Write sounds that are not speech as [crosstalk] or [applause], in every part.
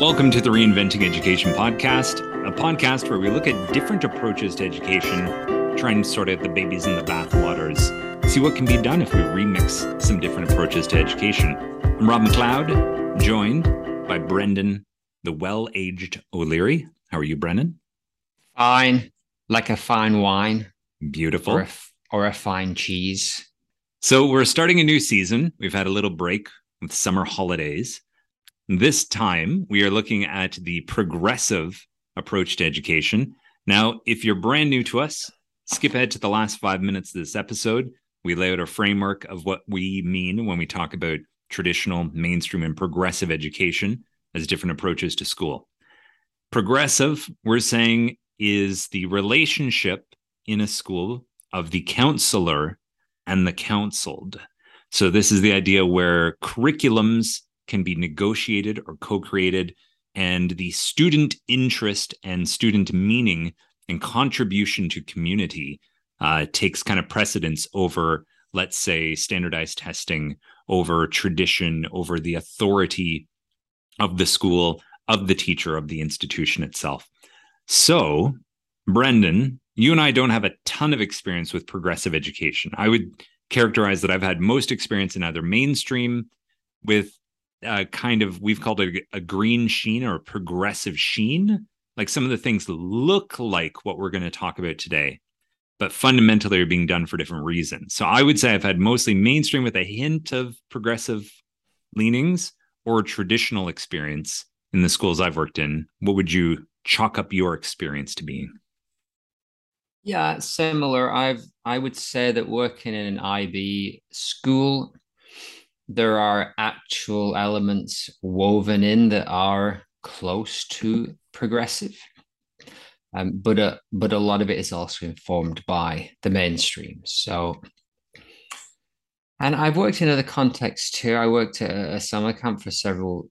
Welcome to the Reinventing Education podcast, a podcast where we look at different approaches to education, try and sort out the babies in the bathwaters, see what can be done if we remix some different approaches to education. I'm Rob McLeod, joined by Brendan, the well aged O'Leary. How are you, Brendan? Fine, like a fine wine. Beautiful. Or a, or a fine cheese. So, we're starting a new season. We've had a little break with summer holidays. This time, we are looking at the progressive approach to education. Now, if you're brand new to us, skip ahead to the last five minutes of this episode. We lay out a framework of what we mean when we talk about traditional, mainstream, and progressive education as different approaches to school. Progressive, we're saying, is the relationship in a school of the counselor and the counseled. So, this is the idea where curriculums can be negotiated or co created, and the student interest and student meaning and contribution to community uh, takes kind of precedence over, let's say, standardized testing, over tradition, over the authority of the school, of the teacher, of the institution itself. So, Brendan, you and I don't have a ton of experience with progressive education. I would characterize that I've had most experience in either mainstream with uh, kind of, we've called it a, green sheen or a progressive sheen. Like some of the things look like what we're going to talk about today, but fundamentally are being done for different reasons. So I would say I've had mostly mainstream with a hint of progressive leanings or traditional experience in the schools I've worked in. What would you chalk up your experience to being? Yeah, similar. I've I would say that working in an IB school, there are actual elements woven in that are close to progressive. Um, but a, but a lot of it is also informed by the mainstream. So, and I've worked in other contexts too. I worked at a summer camp for several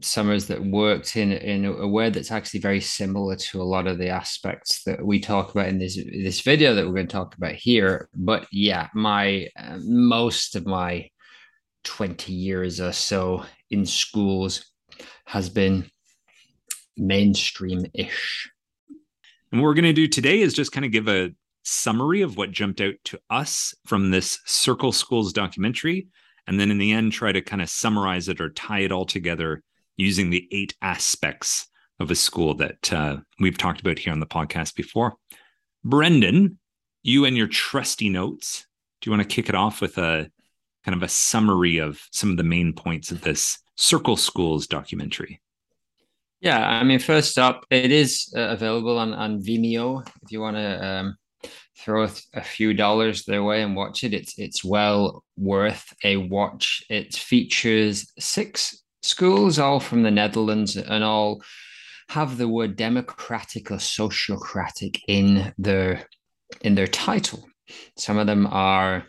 summers that worked in in a way that's actually very similar to a lot of the aspects that we talk about in this this video that we're going to talk about here but yeah my uh, most of my 20 years or so in schools has been mainstream-ish and what we're going to do today is just kind of give a summary of what jumped out to us from this circle schools documentary and then in the end try to kind of summarize it or tie it all together using the eight aspects of a school that uh, we've talked about here on the podcast before. Brendan, you and your trusty notes, do you want to kick it off with a kind of a summary of some of the main points of this Circle Schools documentary? Yeah, I mean, first up, it is uh, available on, on Vimeo if you want to um, throw a few dollars their way and watch it. It's it's well worth a watch. It features six schools, all from the Netherlands, and all have the word democratic or sociocratic in their in their title. Some of them are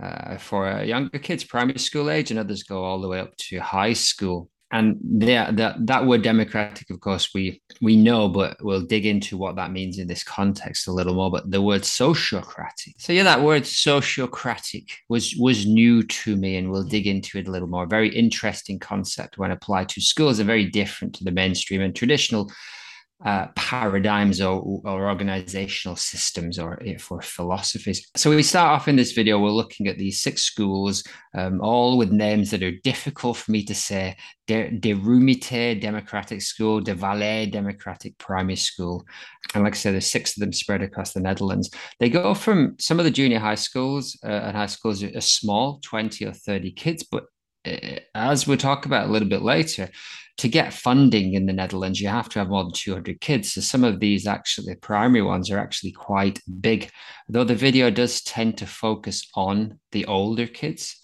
uh, for younger kids, primary school age, and others go all the way up to high school and that that word democratic, of course, we we know, but we'll dig into what that means in this context a little more. But the word sociocratic. So yeah, that word sociocratic was was new to me, and we'll dig into it a little more. Very interesting concept when applied to schools, and very different to the mainstream and traditional uh, paradigms or, or organizational systems or for philosophies. So we start off in this video, we're looking at these six schools, um, all with names that are difficult for me to say. De, De Rumite Democratic School, De Valais Democratic Primary School. And like I said, there's six of them spread across the Netherlands. They go from some of the junior high schools uh, and high schools are small, 20 or 30 kids, but uh, as we'll talk about a little bit later, to get funding in the Netherlands, you have to have more than 200 kids. So some of these actually, the primary ones are actually quite big, though the video does tend to focus on the older kids.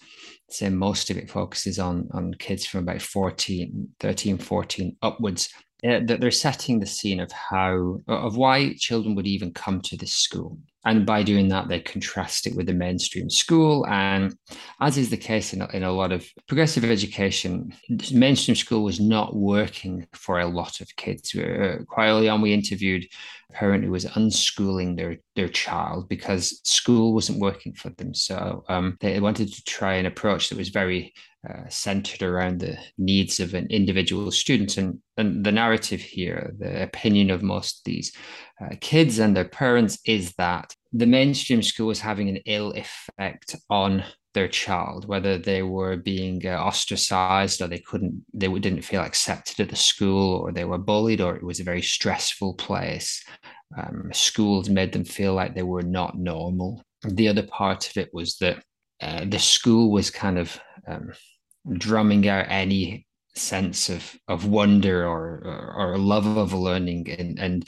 So most of it focuses on, on kids from about 14, 13, 14 upwards. Uh, that they're setting the scene of how, of why children would even come to this school and by doing that they contrast it with the mainstream school. And as is the case in, in a lot of progressive education mainstream school was not working for a lot of kids. Uh, quite early on we interviewed a parent who was unschooling their their child because school wasn't working for them. So um, they wanted to try an approach that was very uh, centered around the needs of an individual student. And, and the narrative here, the opinion of most of these uh, kids and their parents is that the mainstream school was having an ill effect on their child, whether they were being uh, ostracized or they couldn't, they didn't feel accepted at the school or they were bullied or it was a very stressful place. Um, schools made them feel like they were not normal. The other part of it was that uh, the school was kind of um, drumming out any sense of of wonder or or, or love of learning. And and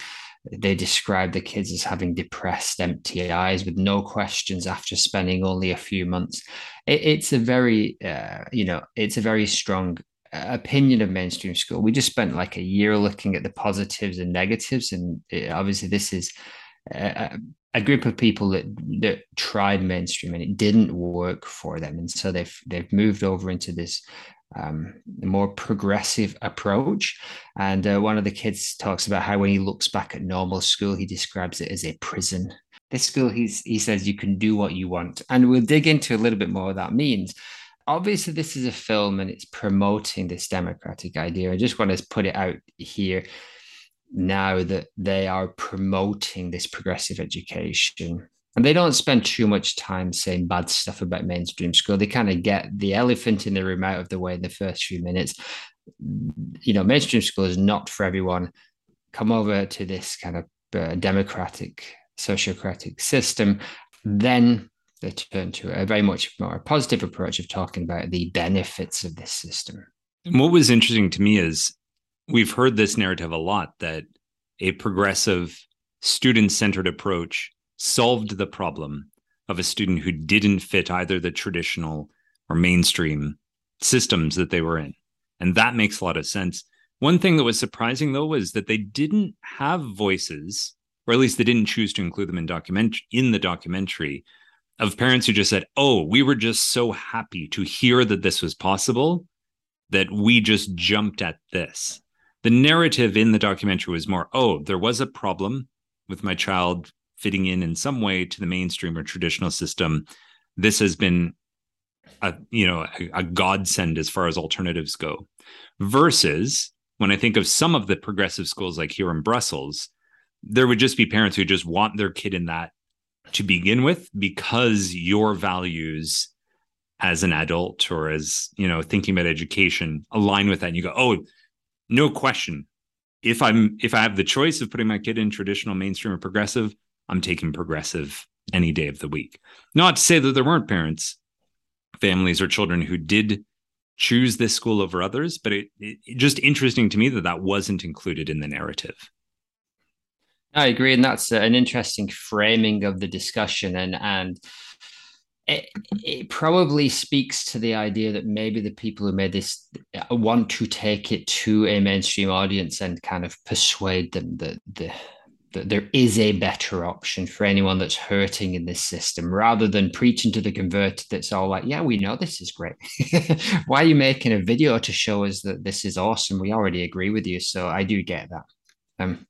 they describe the kids as having depressed empty eyes with no questions after spending only a few months. It, it's a very uh, you know it's a very strong uh, opinion of mainstream school. We just spent like a year looking at the positives and negatives. And it, obviously this is a, a group of people that that tried mainstream and it didn't work for them, and so they've they've moved over into this um, more progressive approach. And uh, one of the kids talks about how when he looks back at normal school, he describes it as a prison. This school, he's, he says, you can do what you want. And we'll dig into a little bit more what that means. Obviously, this is a film and it's promoting this democratic idea. I just want to put it out here now that they are promoting this progressive education. And they don't spend too much time saying bad stuff about mainstream school. They kind of get the elephant in the room out of the way in the first few minutes. You know mainstream school is not for everyone. Come over to this kind of uh, democratic sociocratic system then they turn to a very much more positive approach of talking about the benefits of this system. And what was interesting to me is we've heard this narrative a lot that a progressive student centered approach solved the problem of a student who didn't fit either the traditional or mainstream systems that they were in. And that makes a lot of sense. One thing that was surprising though was that they didn't have voices, or at least they didn't choose to include them in document in the documentary of parents who just said, "Oh, we were just so happy to hear that this was possible that we just jumped at this." The narrative in the documentary was more oh there was a problem with my child fitting in in some way to the mainstream or traditional system. This has been a you know a, a godsend as far as alternatives go. Versus when i think of some of the progressive schools like here in brussels there would just be parents who just want their kid in that to begin with because your values as an adult or as you know thinking about education align with that. And you go oh no question. If I'm if I have the choice of putting my kid in traditional mainstream or progressive, I'm taking progressive any day of the week. Not to say that there weren't parents, families, or children who did choose this school over others, but it, it just interesting to me that that wasn't included in the narrative. I agree, and that's an interesting framing of the discussion, and and it, probably speaks to the idea that maybe the people who made this want to take it to a mainstream audience and kind of persuade them that the that there is a better option for anyone that's hurting in this system rather than preaching to the converted that's all like yeah we know this is great. [laughs] Why are you making a video to show us that this is awesome? We already agree with you so i do get that. Um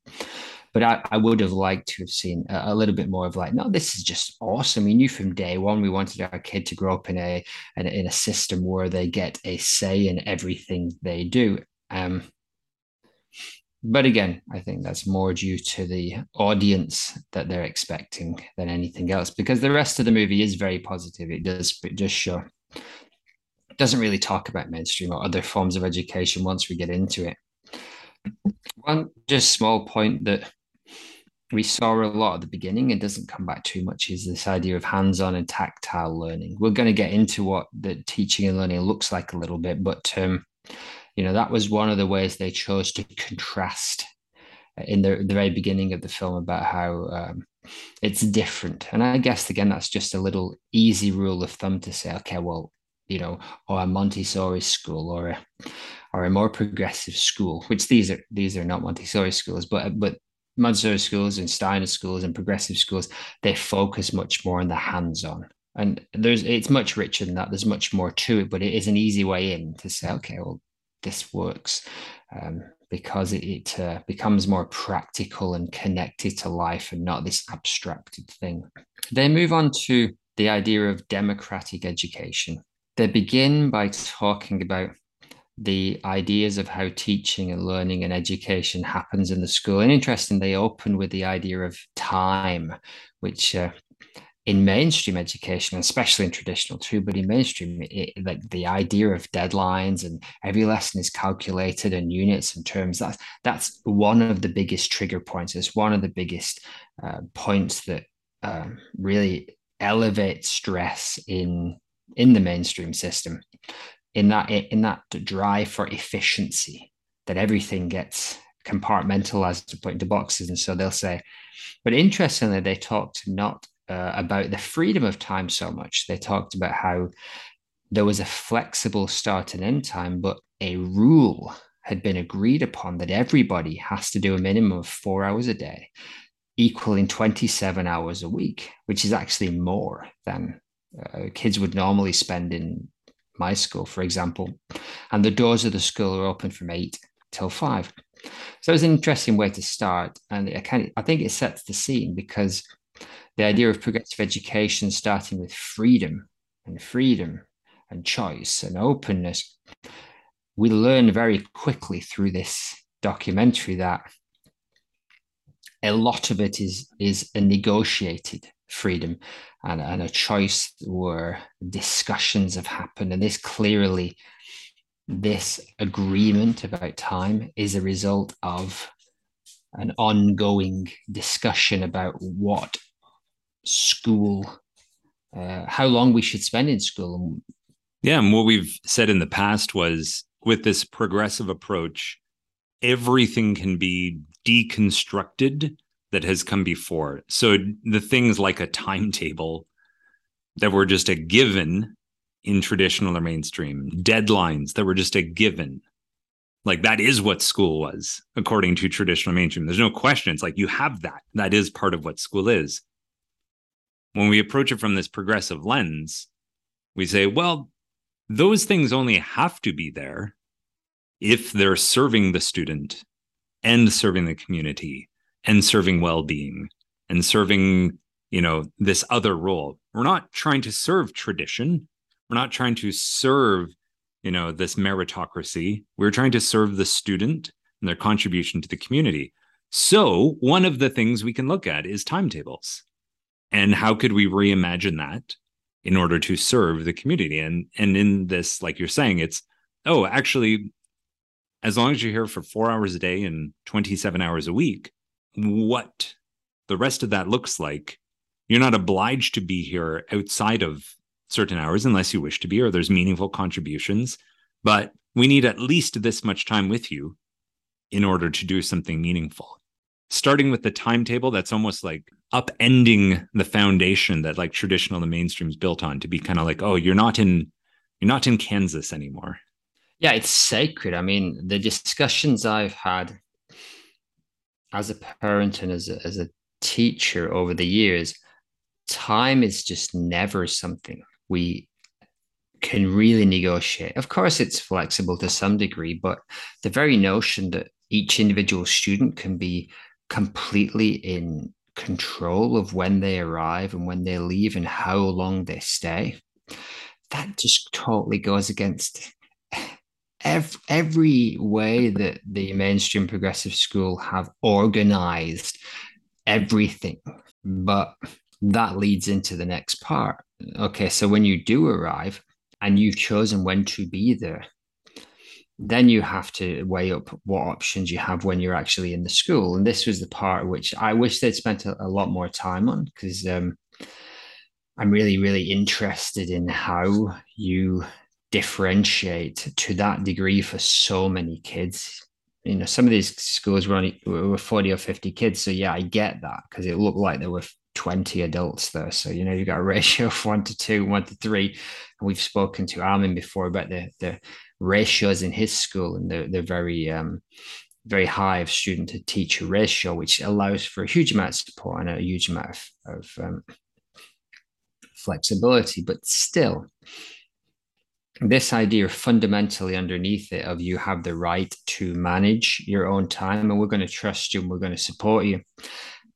but I, I would have liked to have seen a, a, little bit more of like, no, this is just awesome. We knew from day one we wanted our kid to grow up in a in, in a system where they get a say in everything they do. Um, but again, I think that's more due to the audience that they're expecting than anything else, because the rest of the movie is very positive. It does it does show doesn't really talk about mainstream or other forms of education once we get into it. One just small point that we saw a lot at the beginning. And doesn't come back too much is this idea of hands-on and tactile learning. We're going to get into what the teaching and learning looks like a little bit but um, you know that was one of the ways they chose to contrast in the, the very beginning of the film about how um, it's different. And i guess again that's just a little easy rule of thumb to say okay well you know or a montessori school or a or a more progressive school which these are these are not montessori schools but but Montessori schools and Steiner schools and progressive schools, they focus much more on the hands-on. And there's it's much richer than that. There's much more to it, but it is an easy way in to say, okay, well, this works um, because it, it uh, becomes more practical and connected to life and not this abstracted thing. They move on to the idea of democratic education. they begin by talking about the ideas of how teaching and learning and education happens in the school. And interesting, they open with the idea of time, which uh, in mainstream education, especially in traditional too, but in mainstream, it, like the idea of deadlines and every lesson is calculated in units and terms. That's that's one of the biggest trigger points. It's one of the biggest uh, points that uh, really elevates stress in in the mainstream system. In that in that drive for efficiency, that everything gets compartmentalized to put into boxes, and so they'll say. But interestingly, they talked not uh, about the freedom of time so much. They talked about how there was a flexible start and end time, but a rule had been agreed upon that everybody has to do a minimum of four hours a day, equaling 27 hours a week, which is actually more than uh, kids would normally spend in my school, for example. And the doors of the school are open from eight till five. So it's an interesting way to start. And of, I think it sets the scene because the idea of progressive education starting with freedom and freedom and choice and openness, we learn very quickly through this documentary that a lot of it is is negotiated freedom and, and a choice where discussions have happened and this clearly this agreement about time is a result of an ongoing discussion about what school, uh, how long we should spend in school. Yeah, and what we've said in the past was with this progressive approach, everything can be deconstructed that has come before. So the things like a timetable that were just a given in traditional or mainstream, deadlines that were just a given. Like that is what school was, according to traditional mainstream. There's no question. It's like you have that. That is part of what school is when we approach it from this progressive lens, we say, well, those things only have to be there if they're serving the student and serving the community and serving well-being and serving you know this other role. We're not trying to serve tradition. We're not trying to serve you know this meritocracy. We're trying to serve the student and their contribution to the community. So one of the things we can look at is timetables. And how could we reimagine that in order to serve the community? And and in this like you're saying it's oh actually as long as you're here for 4 hours a day and 27 hours a week what the rest of that looks like you're not obliged to be here outside of certain hours unless you wish to be or there's meaningful contributions. But we need at least this much time with you in order to do something meaningful. Starting with the timetable that's almost like upending the foundation that like traditional the mainstream's built on to be kind of like oh you're not in you're not in kansas anymore. Yeah it's sacred. I mean the discussions i've had as a parent and as a, as a teacher over the years time is just never something we can really negotiate. Of course it's flexible to some degree but the very notion that each individual student can be completely in control of when they arrive and when they leave and how long they stay, that just totally goes against every, every way that the mainstream progressive school have organized everything. But that leads into the next part. Okay, so when you do arrive and you've chosen when to be there, then you have to weigh up what options you have when you're actually in the school. And this was the part which I wish they'd spent a, a lot more time on because um, I'm really, really interested in how you differentiate to that degree for so many kids. You know, some of these schools were only were 40 or 50 kids. So yeah, I get that because it looked like there were 20 adults there. So, you know, you've got a [laughs] ratio of one to two, one to three. And we've spoken to Armin before about the the ratios in his school, and they're, they're very um, very high of student to teacher ratio, which allows for a huge amount of support and a huge amount of, of um, flexibility. But still, this idea fundamentally underneath it of you have the right to manage your own time and we're going to trust you and we're going to support you.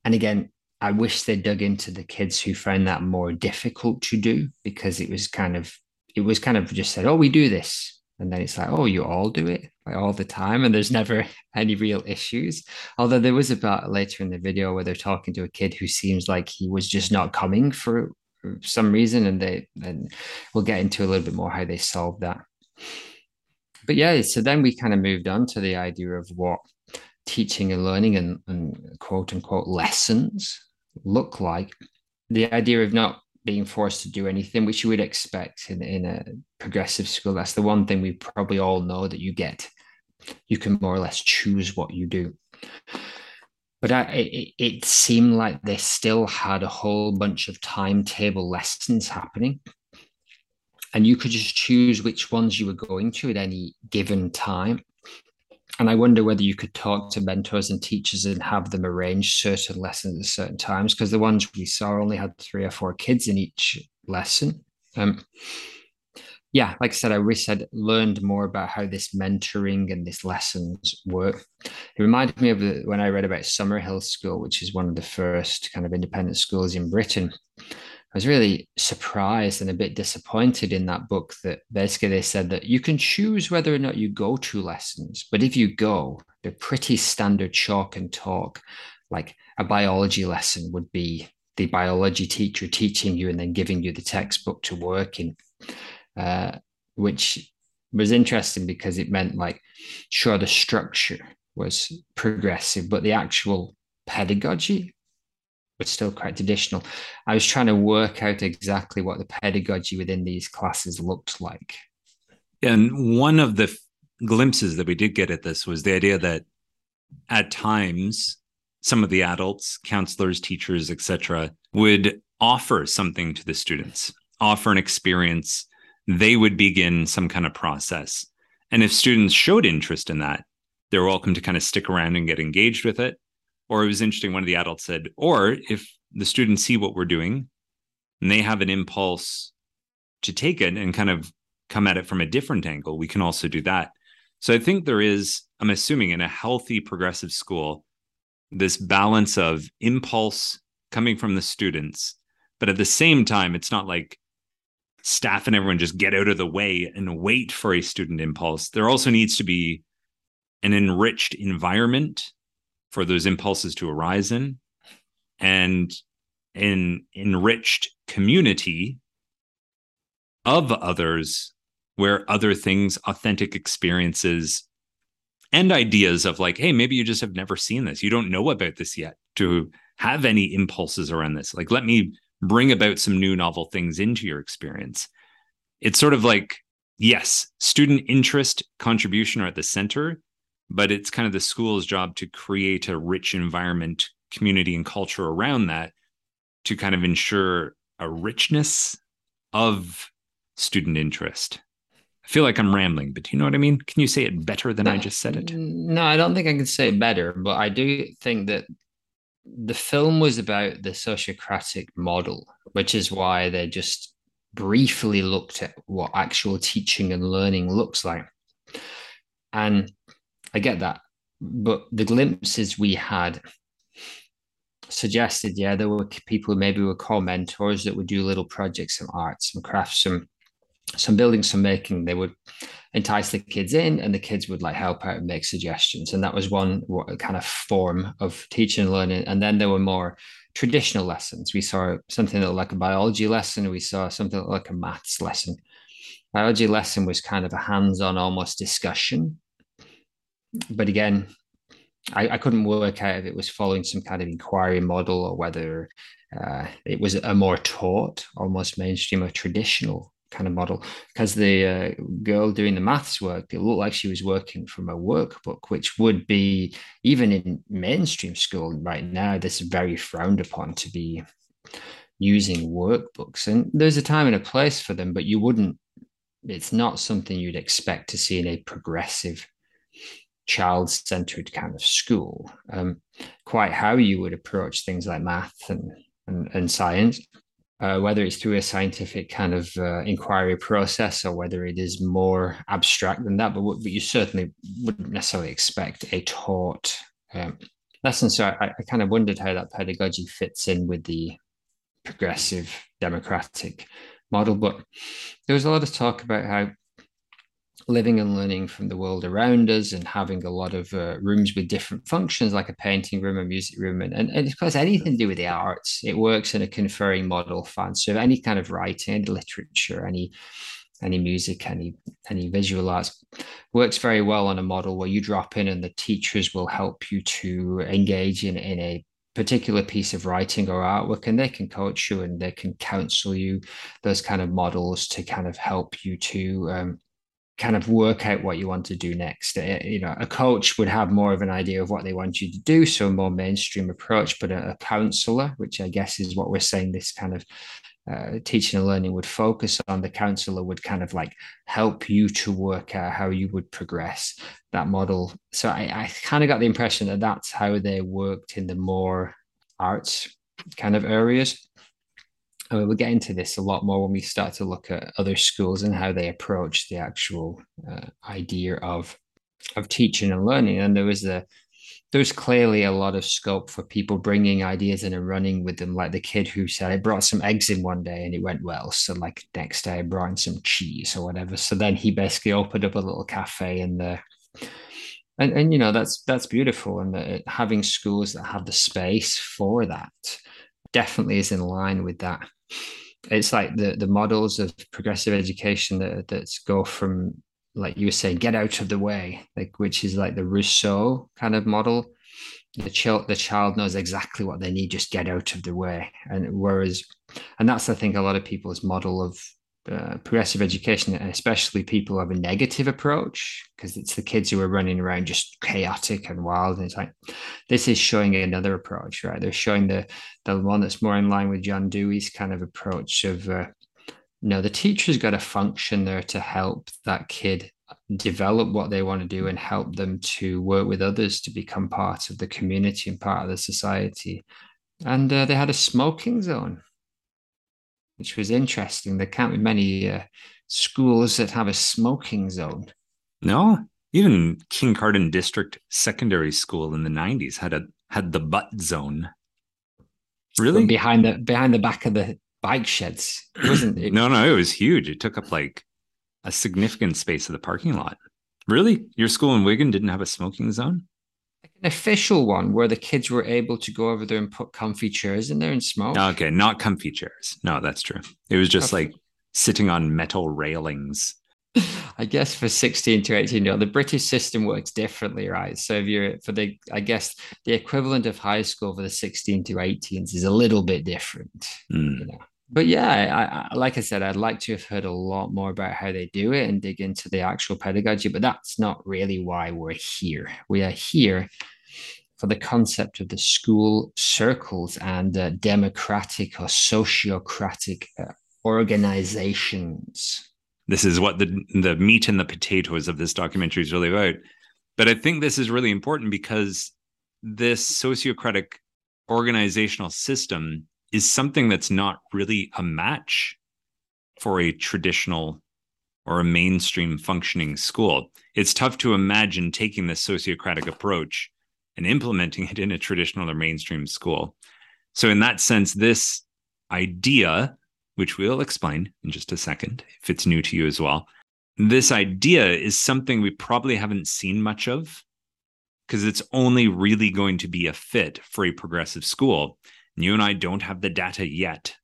And again, I wish they dug into the kids who found that more difficult to do because it was kind of it was kind of just said, "Oh, we do this," and then it's like, "Oh, you all do it like all the time," and there's [laughs] never any real issues. Although there was about later in the video where they're talking to a kid who seems like he was just not coming for some reason, and they and we'll get into a little bit more how they solved that. But yeah, so then we kind of moved on to the idea of what teaching and learning and, and quote unquote lessons look like. The idea of not being forced to do anything, which you would expect in, in a progressive school. That's the one thing we probably all know that you get. You can more or less choose what you do. But I, it, it seemed like they still had a whole bunch of timetable lessons happening. And you could just choose which ones you were going to at any given time and I wonder whether you could talk to mentors and teachers and have them arrange certain lessons at certain times because the ones we saw only had three or four kids in each lesson. Um, yeah, like I said, I wish I'd learned more about how this mentoring and this lessons work. It reminded me of the, when I read about Summerhill School, which is one of the first kind of independent schools in Britain. I was really surprised and a bit disappointed in that book that basically they said that you can choose whether or not you go to lessons, but if you go, they're pretty standard chalk and talk. Like a biology lesson would be the biology teacher teaching you and then giving you the textbook to work in, uh, which was interesting because it meant like, sure, the structure was progressive, but the actual pedagogy was still quite traditional. I was trying to work out exactly what the pedagogy within these classes looked like. And one of the glimpses that we did get at this was the idea that at times some of the adults, counselors, teachers, etc., would offer something to the students, offer an experience. They would begin some kind of process. And if students showed interest in that, they're welcome to kind of stick around and get engaged with it or it was interesting one of the adults said or if the students see what we're doing and they have an impulse to take it and kind of come at it from a different angle we can also do that so i think there is i'm assuming in a healthy progressive school this balance of impulse coming from the students but at the same time it's not like staff and everyone just get out of the way and wait for a student impulse. There also needs to be an enriched environment for those impulses to arise in and an enriched community of others where other things authentic experiences and ideas of like hey maybe you just have never seen this. You don't know about this yet to have any impulses around this. Like let me bring about some new novel things into your experience. It's sort of like yes student interest contribution are at the center but it's kind of the school's job to create a rich environment community and culture around that to kind of ensure a richness of student interest. I feel like i'm rambling but do you know what i mean? Can you say it better than no, i just said it? no i don't think i can say it better but i do think that the film was about the sociocratic model which is why they just briefly looked at what actual teaching and learning looks like and I get that. But the glimpses we had suggested, yeah, there were people who maybe were core mentors that would do little projects, some art, some crafts, some some building, some making. They would entice the kids in, and the kids would like help out and make suggestions. And that was one kind of form of teaching and learning. And then there were more traditional lessons. We saw something like a biology lesson. We saw something like a maths lesson. Biology lesson was kind of a hands-on, almost discussion but again, I, I, couldn't work out if it was following some kind of inquiry model or whether uh, it was a more taught, almost mainstream or traditional kind of model. Because the uh, girl doing the maths work, it looked like she was working from a workbook, which would be even in mainstream school right now. This is very frowned upon to be using workbooks, and there's a time and a place for them, but you wouldn't. It's not something you'd expect to see in a progressive child centered kind of school. Um, quite how you would approach things like math and, and, and science, uh, whether it's through a scientific kind of uh, inquiry process or whether it is more abstract than that, but, but you certainly wouldn't necessarily expect a taught um, lesson. So I, I kind of wondered how that pedagogy fits in with the progressive democratic model. But there was a lot of talk about how living and learning from the world around us and having a lot of uh, rooms with different functions like a painting room a music room and, and, and of course anything to do with the arts. It works in a conferring model fan. So any kind of writing any literature any any music any any visual arts works very well on a model where you drop in and the teachers will help you to engage in, in a particular piece of writing or artwork and they can coach you and they can counsel you those kind of models to kind of help you to um, kind of work out what you want to do next. Uh, you know, a coach would have more of an idea of what they want you to do, so a more mainstream approach. But a, counselor, which I guess is what we're saying, this kind of uh, teaching and learning would focus on, the counselor would kind of like help you to work out how you would progress that model. So I, I kind of got the impression that that's how they worked in the more arts kind of areas. I mean, we'll get into this a lot more when we start to look at other schools and how they approach the actual uh, idea of of teaching and learning. And there was a there's clearly a lot of scope for people bringing ideas in and running with them. Like the kid who said, I brought some eggs in one day and it went well. So like next day I brought in some cheese or whatever. So then he basically opened up a little cafe in there. And, and you know that's that's beautiful and the, having schools that have the space for that definitely is in line with that. It's like the the models of progressive education that that go from like you were saying get out of the way like which is like the rousseau kind of model. The child the child knows exactly what they need just get out of the way. And whereas and that's i think a lot of people's model of uh, progressive education, especially people who have a negative approach, because it's the kids who are running around just chaotic and wild. And it's like this is showing another approach, right? They're showing the the one that's more in line with John Dewey's kind of approach of uh, no, the teacher's got a function there to help that kid develop what they want to do and help them to work with others to become part of the community and part of the society. And uh, they had a smoking zone which was interesting. There can't be many uh, schools that have a smoking zone. No, even Kincardine District Secondary School in the '90s had a had the butt zone. Really? behind the behind the back of the bike sheds, wasn't it? [clears throat] no, no, it was huge. It took up like a significant space of the parking lot. Really? Your school in Wigan didn't have a smoking zone? An official one where the kids were able to go over there and put comfy chairs in there and smoke. Okay, not comfy chairs. No, that's true. It was just like sitting on metal railings. [laughs] I guess for 16 to 18 you know, the British system works differently, right? So if you're for the, I guess the equivalent of high school for the 16 to 18s is a little bit different. Mm. You know? But yeah, I, I, like I said, I'd like to have heard a lot more about how they do it and dig into the actual pedagogy, but that's not really why we're here. We are here for the concept of the school circles and uh, democratic or sociocratic uh, organizations. This is what the the meat and the potatoes of this documentary is really about. But I think this is really important because this sociocratic organizational system is something that's not really a match for a traditional or a mainstream functioning school. It's tough to imagine taking this sociocratic approach and implementing it in a traditional or mainstream school. So, in that sense, this idea, which we'll explain in just a second, if it's new to you as well, this idea is something we probably haven't seen much of because it's only really going to be a fit for a progressive school. You and I don't have the data yet.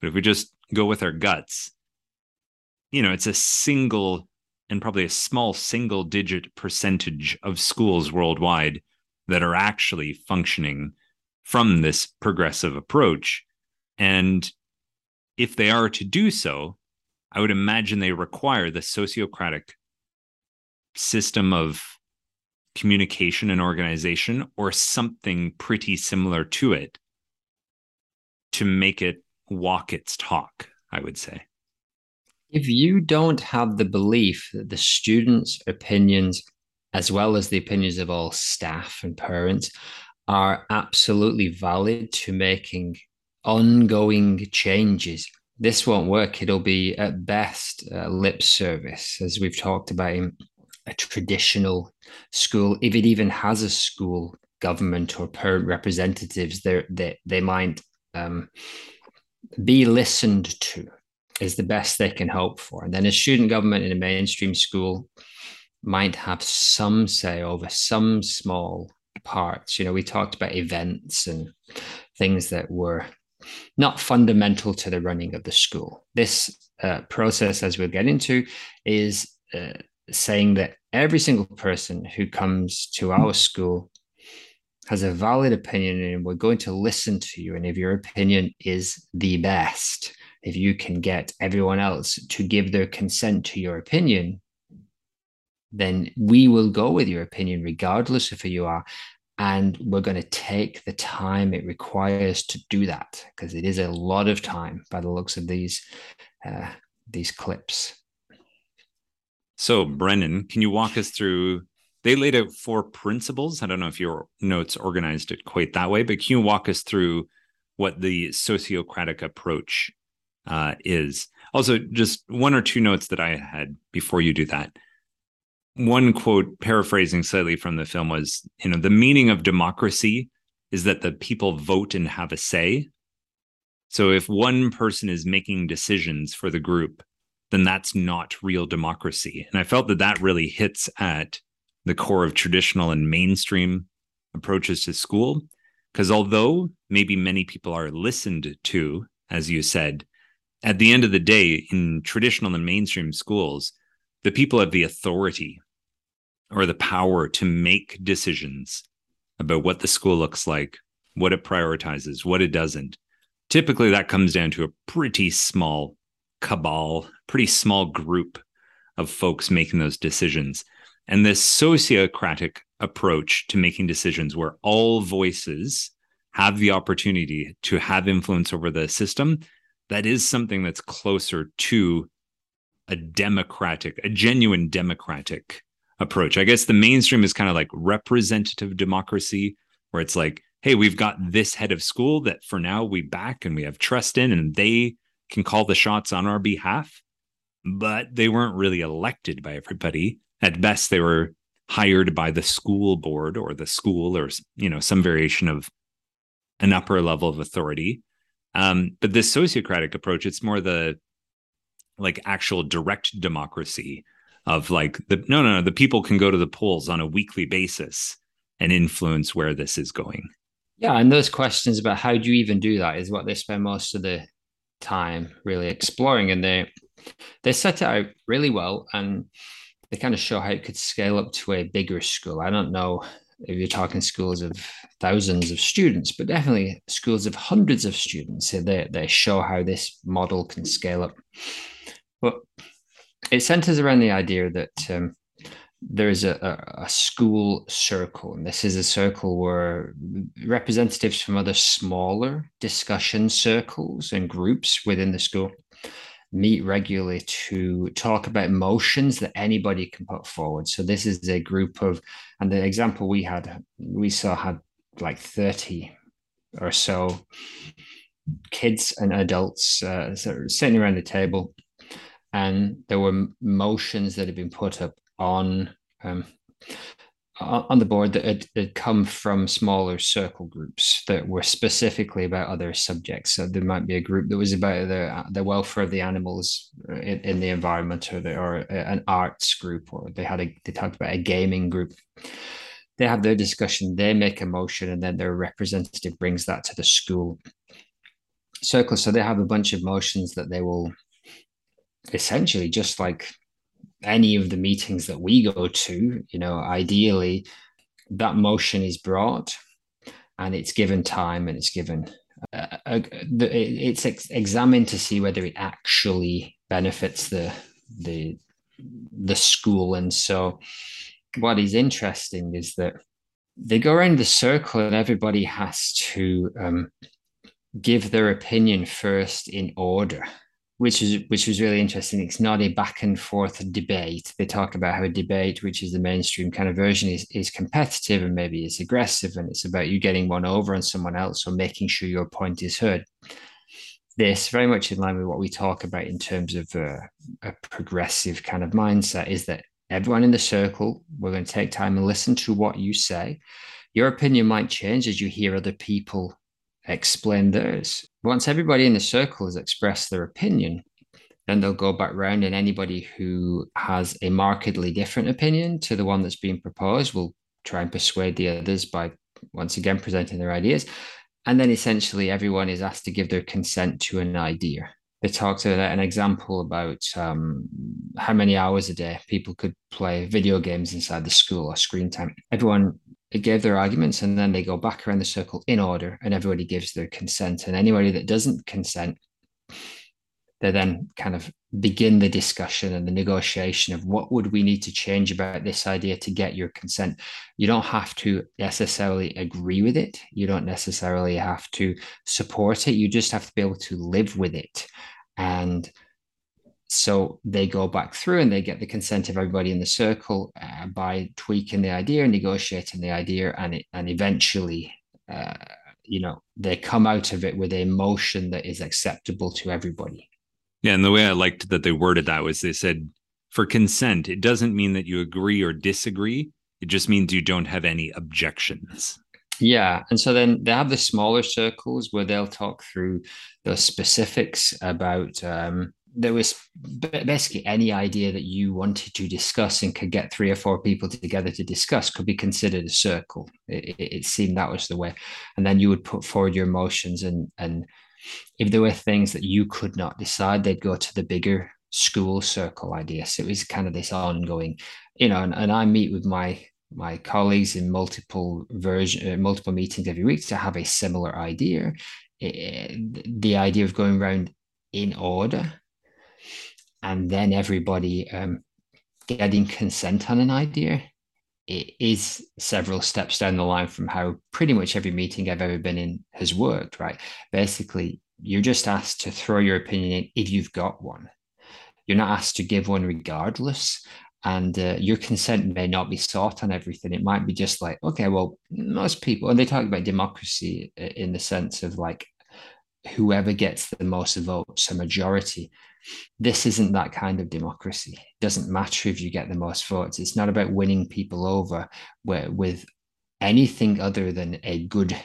But if we just go with our guts, you know, it's a single and probably a small single digit percentage of schools worldwide that are actually functioning from this progressive approach. And if they are to do so, I would imagine they require the sociocratic system of communication and organization or something pretty similar to it to make it walk its talk, I would say. If you don't have the belief that the students' opinions, as well as the opinions of all staff and parents, are absolutely valid to making ongoing changes, this won't work. It'll be at best uh, lip service, as we've talked about in a traditional school. If it even has a school government or parent representatives, they they they might um, be listened to. is the best they can hope for. And then a student government in a mainstream school might have some say over some small parts. You know, we talked about events and things that were not fundamental to the running of the school. This uh, process, as we'll get into, is uh, saying that every single person who comes to our school has a valid opinion and we're going to listen to you. And if your opinion is the best, if you can get everyone else to give their consent to your opinion, then we will go with your opinion regardless of who you are. And we're going to take the time it requires to do that because it is a lot of time by the looks of these uh, these clips. So, Brendan, can you walk us through? They laid out four principles. I don't know if your notes organized it quite that way, but can you walk us through what the sociocratic approach uh, is? Also, just one or two notes that I had before you do that. One quote, paraphrasing slightly from the film, was you know, the meaning of democracy is that the people vote and have a say. So if one person is making decisions for the group, then that's not real democracy. And I felt that that really hits at the core of traditional and mainstream approaches to school. Because although maybe many people are listened to, as you said, at the end of the day, in traditional and mainstream schools, the people have the authority or the power to make decisions about what the school looks like, what it prioritizes, what it doesn't. Typically, that comes down to a pretty small cabal, pretty small group of folks making those decisions. And this sociocratic approach to making decisions where all voices have the opportunity to have influence over the system, that is something that's closer to a democratic, a genuine democratic approach. I guess the mainstream is kind of like representative democracy, where it's like, hey, we've got this head of school that for now we back and we have trust in, and they can call the shots on our behalf, but they weren't really elected by everybody. At best, they were hired by the school board or the school or you know some variation of an upper level of authority. Um, but this sociocratic approach, it's more the like actual direct democracy of like the no no no the people can go to the polls on a weekly basis and influence where this is going. Yeah, and those questions about how do you even do that is what they spend most of the time really exploring and they they set it out really well and they kind of show how it could scale up to a bigger school. I don't know if you're talking schools of thousands of students but definitely schools of hundreds of students So they, they show how this model can scale up. But it centers around the idea that um, there is a, a, a, school circle, and this is a circle where representatives from other smaller discussion circles and groups within the school meet regularly to talk about motions that anybody can put forward. So this is a group of, and the example we had, we saw had like 30 or so kids and adults uh, sitting around the table and there were motions that had been put up on um, on the board that had, had, come from smaller circle groups that were specifically about other subjects. So there might be a group that was about the the welfare of the animals uh, in, in the environment, or the, or an arts group, or they had a they talked about a gaming group. They have their discussion, they make a motion, and then their representative brings that to the school circle. So they have a bunch of motions that they will essentially just like any of the meetings that we go to, you know, ideally that motion is brought and it's given time and it's given uh, uh, it's ex- examined to see whether it actually benefits the the the school. And so what is interesting is that they go around the circle and everybody has to um, give their opinion first in order which is which was really interesting. It's not a back and forth debate. They talk about how a debate, which is the mainstream kind of version, is is competitive and maybe it's aggressive, and it's about you getting one over on someone else or making sure your point is heard. This very much in line with what we talk about in terms of uh, a progressive kind of mindset is that everyone in the circle, we're going to take time and listen to what you say. Your opinion might change as you hear other people explain theirs. Once everybody in the circle has expressed their opinion, then they'll go back round, and anybody who has a markedly different opinion to the one that's being proposed will try and persuade the others by once again presenting their ideas. And then essentially everyone is asked to give their consent to an idea. They talked about an example about um, how many hours a day people could play video games inside the school or screen time. Everyone gave their arguments and then they go back around the circle in order and everybody gives their consent. And anybody that doesn't consent they then kind of begin the discussion and the negotiation of what would we need to change about this idea to get your consent. You don't have to necessarily agree with it. You don't necessarily have to support it. You just have to be able to live with it. And so they go back through and they get the consent of everybody in the circle uh, by tweaking the idea and negotiating the idea and it, and eventually uh, you know they come out of it with a motion that is acceptable to everybody yeah, and the way I liked that they worded that was they said for consent, it doesn't mean that you agree or disagree. It just means you don't have any objections. Yeah. And so then they have the smaller circles where they'll talk through the specifics about um, there was basically any idea that you wanted to discuss and could get three or four people together to discuss could be considered a circle. It, it, seemed that was the way. And then you would put forward your motions and and if there were things that you could not decide, they'd go to the bigger school circle idea. So it was kind of this ongoing, you know, and, and I meet with my my colleagues in multiple version, uh, multiple meetings every week to have a similar idea. It, the idea of going around in order, and then everybody um, getting consent on an idea it is several steps down the line from how pretty much every meeting I've ever been in has worked, right? Basically, you're just asked to throw your opinion in if you've got one. You're not asked to give one regardless. And uh, your consent may not be sought on everything. It might be just like, okay, well, most people, and they talk about democracy in the sense of like whoever gets the most votes, a majority this isn't that kind of democracy. It doesn't matter if you get the most votes. It's not about winning people over with anything other than a good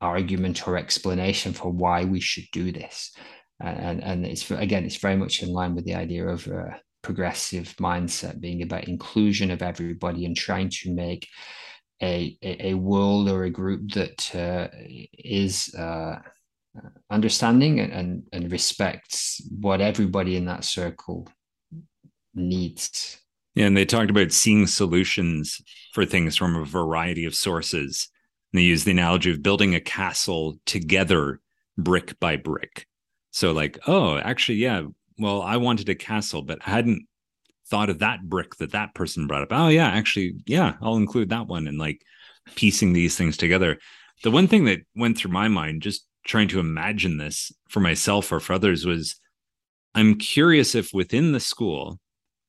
argument or explanation for why we should do this. And, and it's again, it's very much in line with the idea of a progressive mindset being about inclusion of everybody and trying to make a, a, world or a group that uh, is uh, understanding and, and and respects what everybody in that circle needs. Yeah, and they talked about seeing solutions for things from a variety of sources. And they use the analogy of building a castle together, brick by brick. So, like, oh, actually, yeah, well, I wanted a castle, but I hadn't thought of that brick that that person brought up. Oh, yeah, actually, yeah, I'll include that one and like piecing these things together. The one thing that went through my mind just trying to imagine this for myself or for others was I'm curious if within the school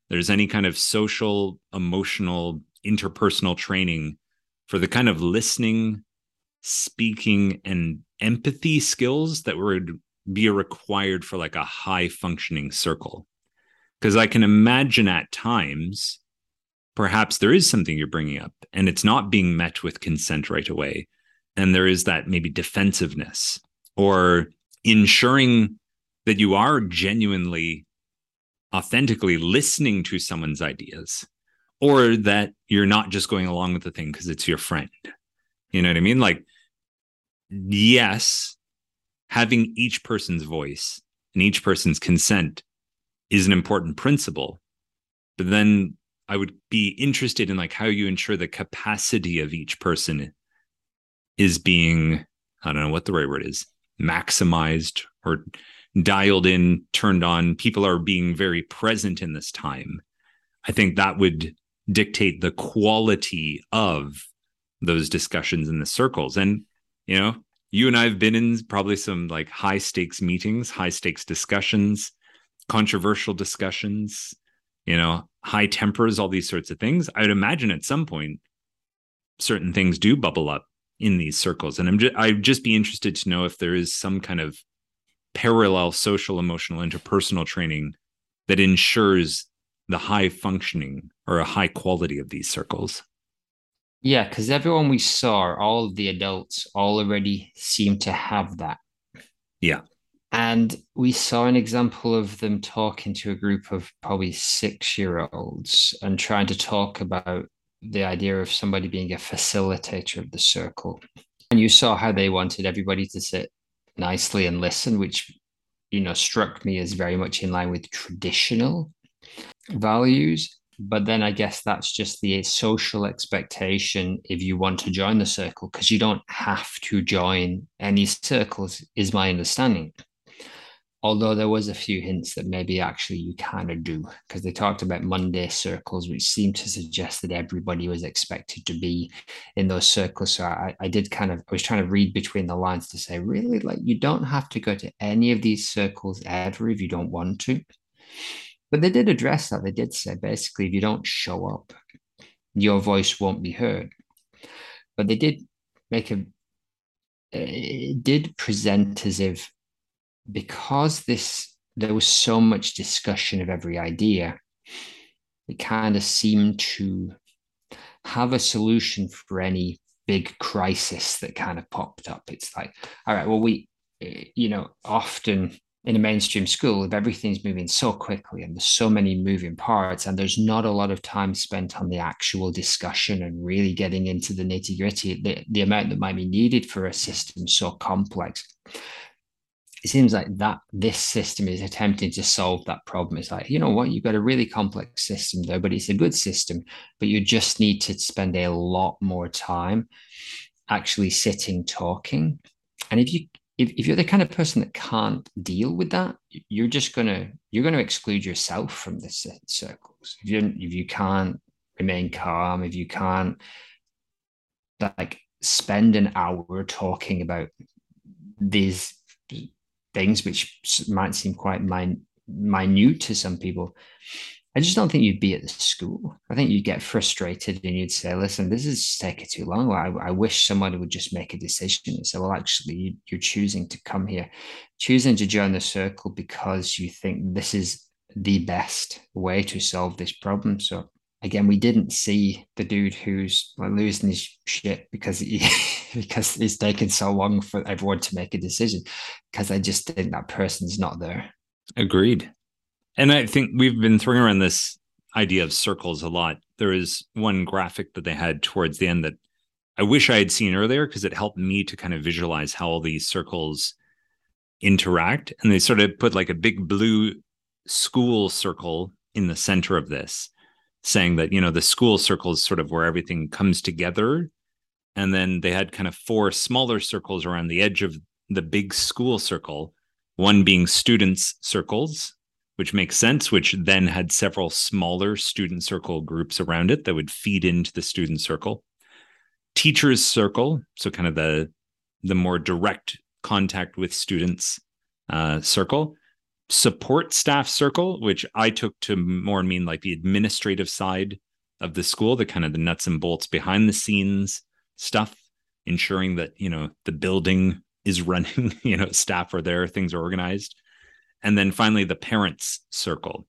there's any kind of social, emotional, interpersonal training for the kind of listening, speaking, and empathy skills that would be required for like a high functioning circle. Because I can imagine at times, perhaps there is something you're bringing up and it's not being met with consent right away and there is that maybe defensiveness or ensuring that you are genuinely authentically listening to someone's ideas or that you're not just going along with the thing because it's your friend. You know what i mean? Like yes having each person's voice and each person's consent is an important principle but then i would be interested in like how you ensure the capacity of each person is being I don't know what the right word is maximized or dialed in, turned on. People are being very present in this time. I think that would dictate the quality of those discussions in the circles. And, you know, you and I have been in probably some like high stakes meetings, high stakes discussions, controversial discussions, you know, high tempers, all these sorts of things. I would imagine at some point certain things do bubble up in these circles. And I'm just I'd just be interested to know if there is some kind of parallel social, emotional, interpersonal training that ensures the high functioning or a high quality of these circles. Yeah, because everyone we saw, all of the adults, all already seem to have that. Yeah. and we saw an example of them talking to a group of probably six year olds and trying to talk about the idea of somebody being a facilitator of the circle. And you saw how they wanted everybody to sit nicely and listen, which, you know, struck me as very much in line with traditional values. But then I guess that's just the social expectation if you want to join the circle, because you don't have to join any circles, is my understanding although there was a few hints that maybe actually you kind of do because they talked about monday circles which seemed to suggest that everybody was expected to be in those circles. So I, I did kind of i was trying to read between the lines to say really? Like you don't have to go to any of these circles ever if you don't want to. But they did address that. They did say basically if you don't show up your voice won't be heard. But they did make a it did present as if because this there was so much discussion of every idea, it kind of seemed to have a solution for any big crisis that kind of popped up. It's like, all right, well, we, you know, often in a mainstream school, if everything's moving so quickly and there's so many moving parts, and there's not a lot of time spent on the actual discussion and really getting into the nitty gritty, the, the amount that might be needed for a system so complex it seems like that this system is attempting to solve that problem. It's like, you know what, you've got a really complex system though, but it's a good system, but you just need to spend a lot more time actually sitting talking. And if you if, if you're the kind of person that can't deal with that, you're just gonna you're gonna exclude yourself from the circles. If you if you can't remain calm, if you can't like spend an hour talking about these things which might seem quite min- minute to some people. I just don't think you'd be at the school. I think you'd get frustrated and you'd say, listen, this is taking too long. I, I wish somebody would just make a decision and say, well, actually, you're choosing to come here, choosing to join the circle because you think this is the best way to solve this problem. So again, we didn't see the dude who's losing his shit because he [laughs] because it's taken so long for everyone to make a decision. Because I just think that person's not there. Agreed. And I think we've been throwing around this idea of circles a lot. There is one graphic that they had towards the end that I wish I had seen earlier because it helped me to kind of visualize how all these circles interact. And they sort of put like a big blue school circle in the center of this saying that you know the school circle is sort of where everything comes together. And then they had kind of four smaller circles around the edge of the big school circle one being students circles which makes sense which then had several smaller student circle groups around it that would feed into the student circle. Teachers circle so kind of the the more direct contact with students uh, circle support staff circle, which I took to more mean like the administrative side of the school, the kind of the nuts and bolts behind the scenes stuff, ensuring that, you know, the building is running, [laughs] you know, staff are there, things are organized. And then finally the parents circle.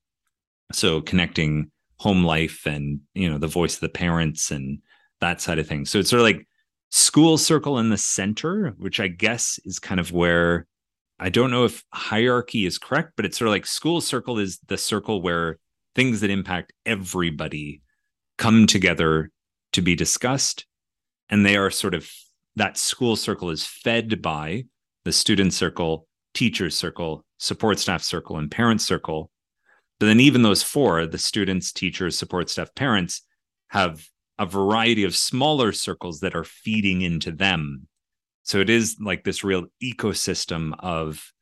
So connecting home life and, you know, the voice of the parents and that side of things. So it's sort of like school circle in the center, which I guess is kind of where I don't know if hierarchy is correct, but it's sort of like school circle is the circle where things that impact everybody come together to be discussed. And they are sort of that school circle is fed by the student circle, teacher circle, support staff circle, and parent circle. But then, even those four the students, teachers, support staff, parents have a variety of smaller circles that are feeding into them so it is like this real ecosystem of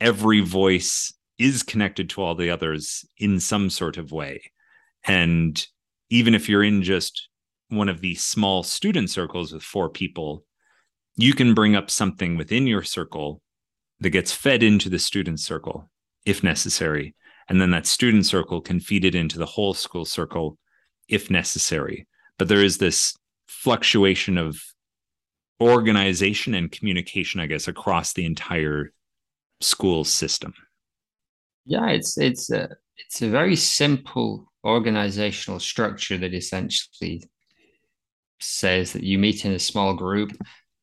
every voice is connected to all the others in some sort of way. And even if you're in just one of these small student circles with four people, you can bring up something within your circle that gets fed into the student circle if necessary. And then that student circle can feed it into the whole school circle if necessary. But there is this fluctuation of organization and communication, I guess, across the entire school system. Yeah, it's it's a it's a very simple organizational structure that essentially says that you meet in a small group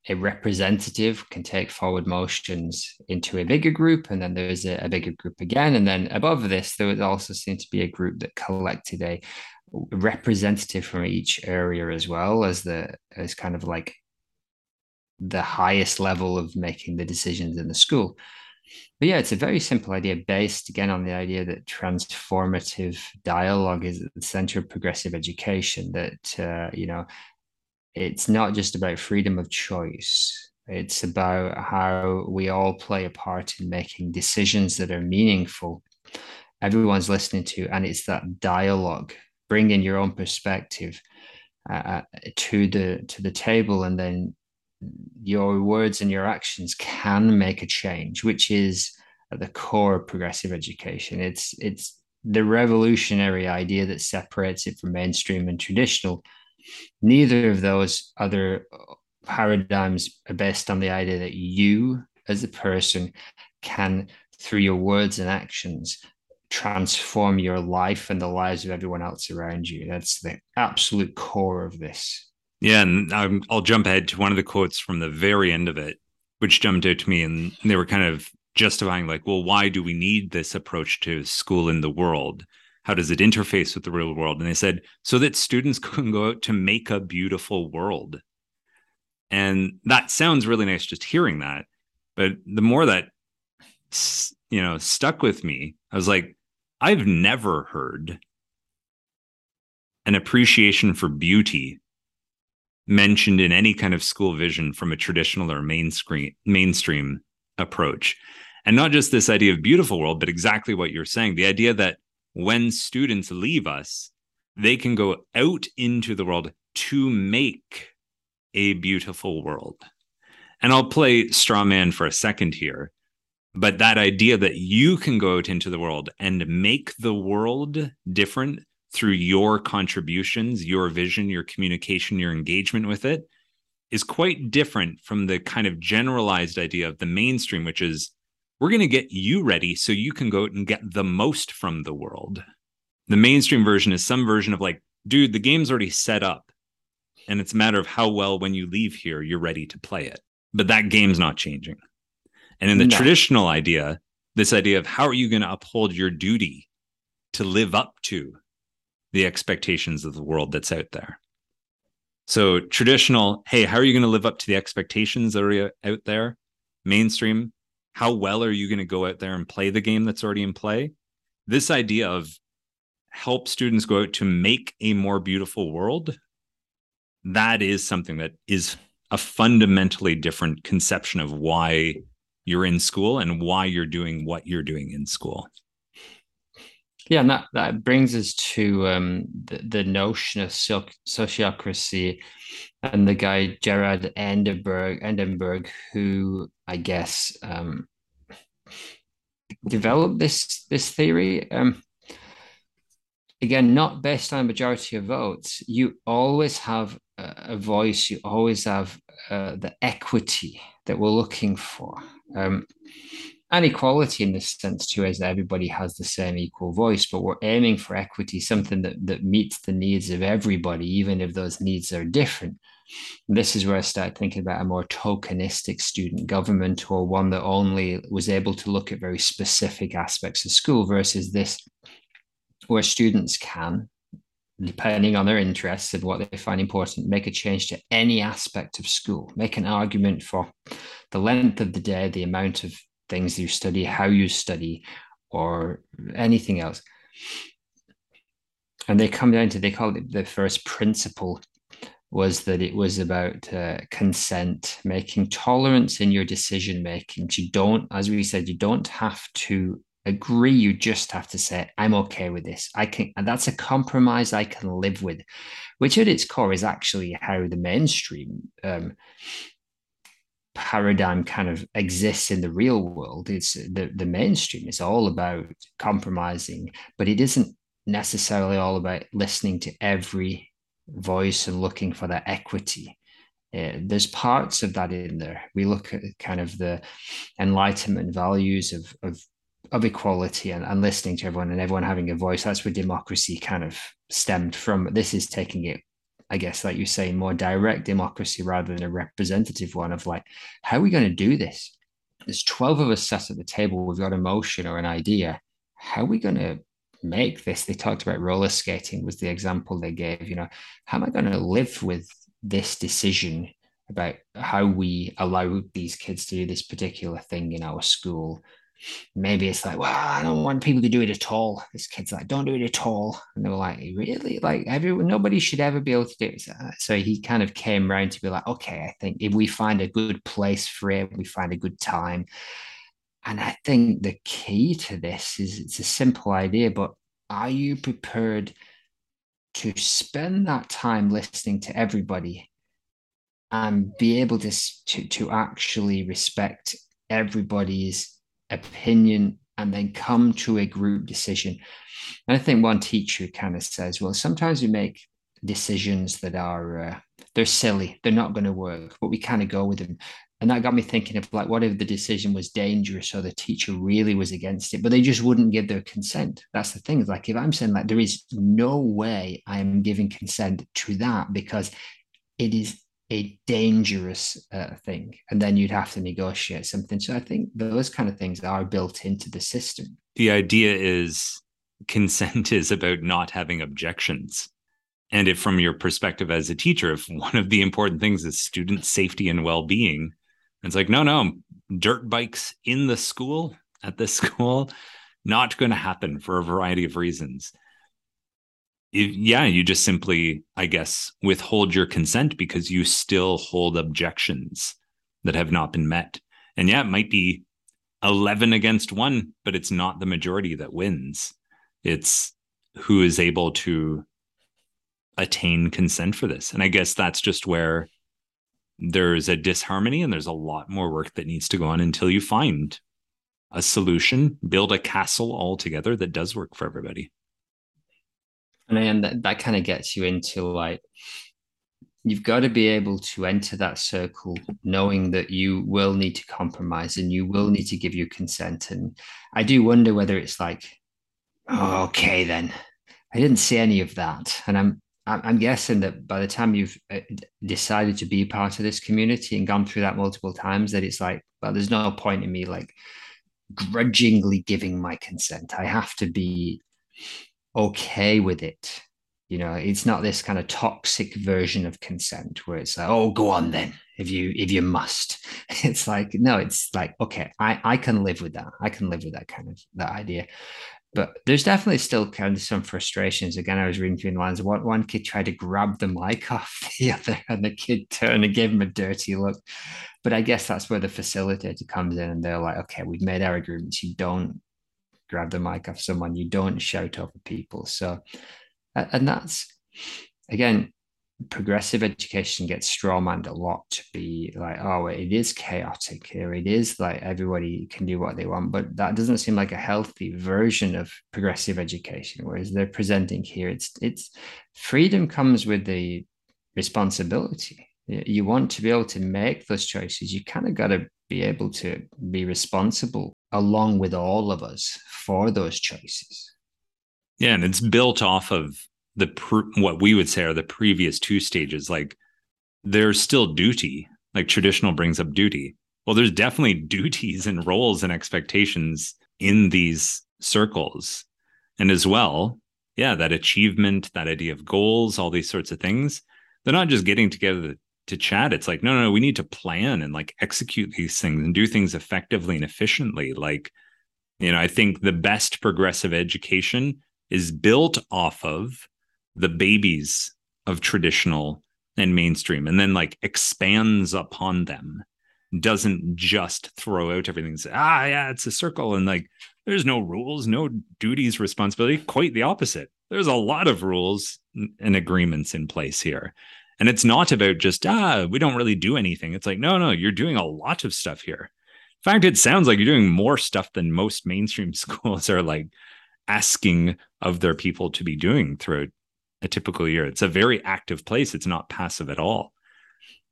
a representative can take forward motions into a bigger group, and then there's a, a bigger group again. And then above this, there would also seem to be a group that collected a representative from each area as well as the as kind of like the highest level of making the decisions in the school. But yeah, it's a very simple idea based again on the idea that transformative dialogue is at the center of progressive education. That uh, you know, it's not just about freedom of choice. It's about how we all play a part in making decisions that are meaningful. Everyone's listening to, and it's that dialogue. bringing your own perspective uh, uh to the to the table, and then your words and your actions can make a change, which is at the core of progressive education. It's it's the revolutionary idea that separates it from mainstream and traditional. Neither of those other paradigms are based on the idea that you, as a person, can, through your words and actions, transform your life and the lives of everyone else around you. That's the absolute core of this. Yeah, and um, I'll jump ahead to one of the quotes from the very end of it, which jumped out to me, and they were kind of justifying, like, well, why do we need this approach to school in the world? How does it interface with the real world? And they said, so that students [laughs] can go out to make a beautiful world. And that sounds really nice just hearing that. But the more that, you know, stuck with me, I was like, I've never heard an appreciation for beauty mentioned in any kind of school vision from a traditional or mainstream mainstream approach. And not just this idea of beautiful world, but exactly what you're saying, the idea that when students leave us, they can go out into the world to make a beautiful world. And I'll play straw man for a second here. But that idea that you can go out into the world and make the world different through your contributions, your vision, your communication, your engagement with it is quite different from the kind of generalized idea of the mainstream, which is we're going to get you ready so you can go out and get the most from the world. The mainstream version is some version of like, dude, the game's already set up. And it's a matter of how well, when you leave here, you're ready to play it. But that game's not changing. And in the no. traditional idea, this idea of how are you going to uphold your duty to live up to the expectations of the world that's out there. So traditional, hey, how are you going to live up to the expectations that are out there? Mainstream, how well are you going to go out there and play the game that's already in play? This idea of help students go out to make a more beautiful world, that is something that is a fundamentally different conception of why you're in school and why you're doing what you're doing in school. Yeah, and that, that brings us to um, the, the notion of sociocracy and the guy Gerard Endenburg, Endenburg who I guess um, developed this this theory. Um, again, not based on a majority of votes. You always have a, a voice. You always have uh, the equity that we're looking for. Um, and equality in this sense too, as everybody has the same equal voice, but we're aiming for equity, something that, that meets the needs of everybody, even if those needs are different. This is where I start thinking about a more tokenistic student government or one that only was able to look at very specific aspects of school versus this where students can depending on their interests and what they find important, make a change to any aspect of school, make an argument for the length of the day, the amount of things you study, how you study, or anything else. And they come down to, they call it the first principle was that it was about uh, consent, making tolerance in your decision making. You don't, as we said, you don't have to agree. You just have to say, I'm okay with this. I can, and that's a compromise I can live with, which at its core is actually how the mainstream um, paradigm kind of exists in the real world. It's the, the mainstream is all about compromising, but it isn't necessarily all about listening to every voice and looking for that equity. Uh, there's parts of that in there. We look at kind of the enlightenment values of of, of equality and, and listening to everyone and everyone having a voice. That's where democracy kind of stemmed from. This is taking it I guess, like you say, more direct democracy rather than a representative one of like, how are we going to do this? There's 12 of us sat at the table, we've got a motion or an idea. How are we going to make this? They talked about roller skating, was the example they gave. You know, how am I going to live with this decision about how we allow these kids to do this particular thing in our school? Maybe it's like, well, I don't want people to do it at all. This kid's like, don't do it at all. And they were like, really? Like everyone, nobody should ever be able to do it. Uh, so he kind of came around to be like, okay, I think if we find a good place for it, we find a good time. And I think the key to this is it's a simple idea, but are you prepared to spend that time listening to everybody and be able to, to, to actually respect everybody's opinion and then come to a group decision. And I think one teacher kind of says, well, sometimes we make decisions that are uh, they're silly, they're not going to work, but we kind of go with them. And that got me thinking of like, what if the decision was dangerous or the teacher really was against it, but they just wouldn't give their consent? That's the thing. Like if I'm saying like there is no way I am giving consent to that because it is a dangerous uh, thing and then you'd have to negotiate something. So i think those kind of things are built into the system. The idea is consent is about not having objections. And if from your perspective as a teacher if one of the important things is student safety and well-being it's like no no dirt bikes in the school at the [laughs] school not going to happen for a variety of reasons yeah, you just simply, I guess, withhold your consent because you still hold objections that have not been met. And yeah, it might be 11 against one, but it's not the majority that wins. It's who is able to attain consent for this. And I guess that's just where there's a disharmony and there's a lot more work that needs to go on until you find a solution, build a castle all together that does work for everybody. And then that, that kind of gets you into like, you've got to be able to enter that circle knowing that you will need to compromise and you will need to give your consent. And I do wonder whether it's like, oh, okay, then I didn't see any of that. And I'm, I'm guessing that by the time you've uh, decided to be part of this community and gone through that multiple times, that it's like, well, there's no point in me like grudgingly giving my consent. I have to be okay with it. You know, it's not this kind of toxic version of consent where it's like, oh, go on then if you if you must. [laughs] It's like, no, it's like, okay, I, I can live with that. I can live with that kind of that idea. But there's definitely still kind of some frustrations. Again, I was reading between the lines. One, one kid tried to grab the mic [laughs] off the other, and the kid turned and gave him a dirty look. But I guess that's where the facilitator comes in, and they're like, "Okay, we've made our agreements. You don't grab the mic off someone, you don't shout over people. So, and that's again, progressive education gets strawmanned a lot to be like, oh, it is chaotic here. It is like everybody can do what they want, but that doesn't seem like a healthy version of progressive education. Whereas they're presenting here, it's it's freedom comes with the responsibility. You want to be able to make those choices. You kind of got to be able to be responsible along with all of us for those choices. Yeah, and it's built off of the what we would say are the previous two stages. Like there's still duty. Like traditional brings up duty. Well, there's definitely [laughs] duties and roles and expectations in these circles. And as well, yeah, that achievement, that idea of goals, all these sorts of things, they're not just getting together to chat it's like no no no we need to plan and like execute these things and do things effectively and efficiently. Like you know i think the best progressive education is built off of the babies of traditional and mainstream and then like expands upon them. Doesn't just throw out everything and say ah yeah it's a circle and like there's no rules no duties responsibility. Quite the opposite. There's a lot of rules and agreements in place here and it's not about just, ah, we don't really do anything. It's like, no, no, you're doing a lot of stuff here. In fact, it sounds like you're doing more stuff than most mainstream [laughs] schools are like asking of their people to be doing throughout a typical year. It's a very active place. It's not passive at all.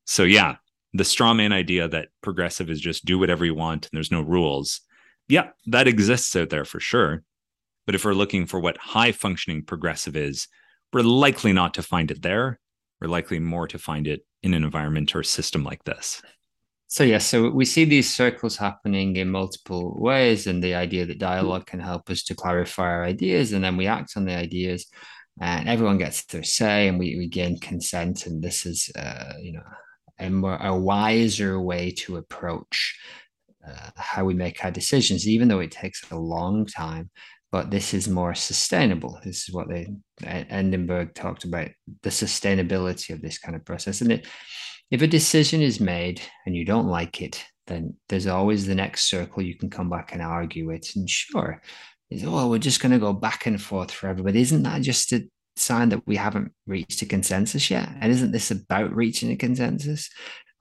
So yeah, the straw man idea that progressive is just do whatever you want and there's no rules. Yeah, that exists out there for sure. But if we're looking for what high functioning progressive is, we're likely not to find it there we're likely more to find it in an environment or system like this. So yes, so we see these circles happening in multiple ways, and the idea that dialogue can help us to clarify our ideas, and then we act on the ideas, and everyone gets their say, and we, we gain consent, and this is uh, you know a more a wiser way to approach uh, how we make our decisions, even though it takes a long time. But this is more sustainable. This is what they Endenburg talked about the sustainability of this kind of process, and it if a decision is made and you don't like it, then there's always the next circle you can come back and argue it. And sure, is oh, we're just going to go back and forth forever. But isn't that just a sign that we haven't reached a consensus yet? And isn't this about reaching a consensus?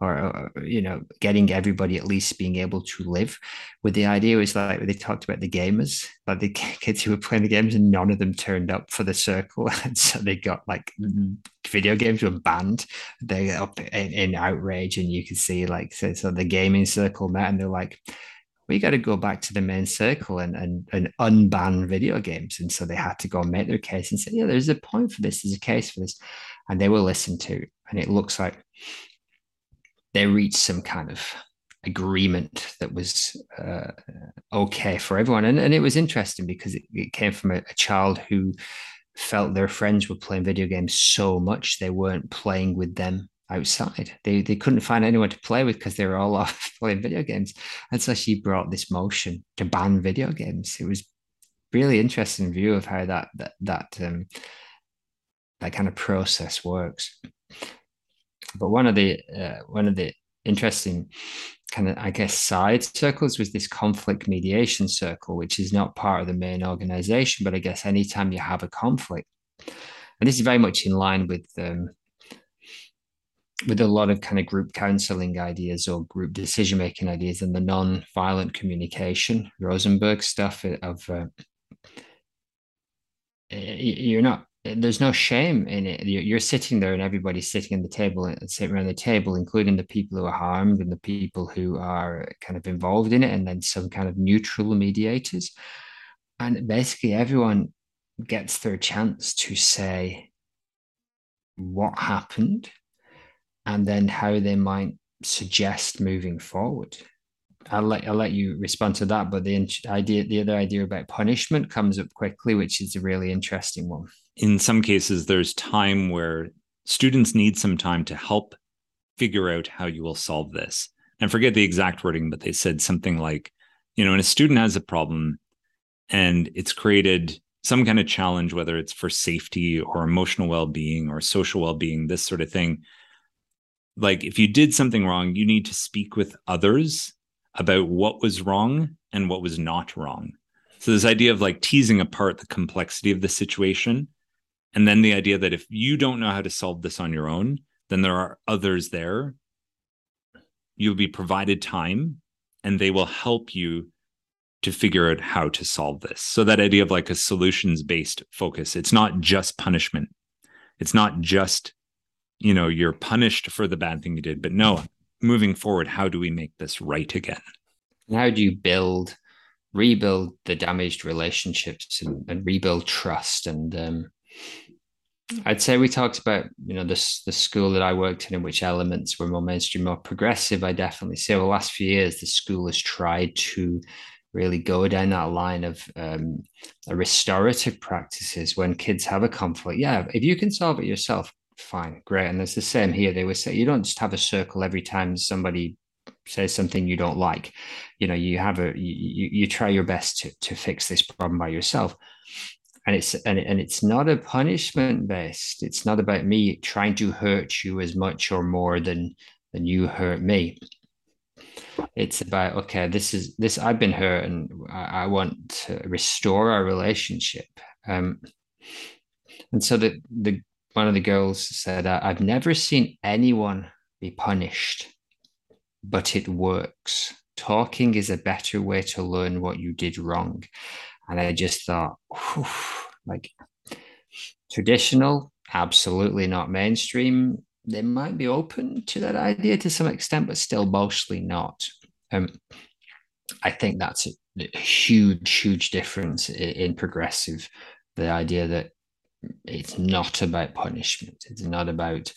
Or, or, you know getting everybody at least being able to live with the idea was like they talked about the gamers like the [laughs] kids who were playing the games and none of them turned up for the circle [laughs] and so they got like video games were banned they up in, in outrage and you can see like so, so the gaming circle met and they're like we got to go back to the main circle and, and, and unban video games. And so they had to go and make their case and say, yeah, there's a point for this, there's a case for this. And they were listened to. And it looks like they reached some kind of agreement that was uh, okay for everyone. And, and it was interesting because it, it came from a, a, child who felt their friends were playing video games so much they weren't playing with them outside. They, they couldn't find anyone to play with because they were all [laughs] off playing video games. And so she brought this motion to ban video games. It was really interesting view of how that that that um, that kind of process works. But one of the uh, one of the interesting kind of I guess side circles was this conflict mediation circle, which is not part of the main organization, but I guess anytime you have a conflict, and this is very much in line with um, with a lot of kind of group counseling ideas or group decision making ideas and the non-violent communication Rosenberg stuff of uh, you're not there's no shame in it. You're sitting there, and everybody's sitting at the table, uh, sitting around the table, including the people who are harmed and the people who are kind of involved in it, and then some kind of neutral mediators. And basically, everyone gets their chance to say what happened, and then how they might suggest moving forward. I'll let I'll let you respond to that. But the idea, the other idea about punishment comes up quickly, which is a really interesting one. In some cases, there's time where students need some time to help figure out how you will solve this. And forget the exact wording, but they said something like, you know, when a student has a problem and it's created some kind of challenge, whether it's for safety or emotional well-being or social well-being, this sort of thing. Like if you did something wrong, you need to speak with others about what was wrong and what was not wrong. So this idea of like teasing apart the complexity of the situation and then the idea that if you don't know how to solve this on your own, then there are others there. You'll be provided time and they will help you to figure out how to solve this. So that idea of like a solutions based focus, it's not just punishment. It's not just, you know, you're punished for the bad thing you did, but no, moving forward, how do we make this right again? And how do you build, rebuild the damaged relationships and, and rebuild trust? And um, I'd say we talked about, you know, this the school that I worked in, in which elements were more mainstream, more progressive. I definitely say over the last few years, the school has tried to really go down that line of um, restorative practices when kids have a conflict. Yeah, if you can solve it yourself, fine, great. And it's the same here. They would say you don't just have a circle every time somebody says something you don't like. You know, you have a you, you try your best to, to fix this problem by yourself. And it's and, and it's not a punishment based. It's not about me trying to hurt you as much or more than than you hurt me. It's about okay, this is this I've been hurt and I, I want to restore our relationship. Um, and so the the one of the girls said, I've never seen anyone be punished, but it works. Talking is a better way to learn what you did wrong. And I just thought, like traditional, absolutely not mainstream. They might be open to that idea to some extent, but still mostly not. Um, I think that's a, a huge, huge difference in, in progressive. The idea that it's not about punishment. It's not about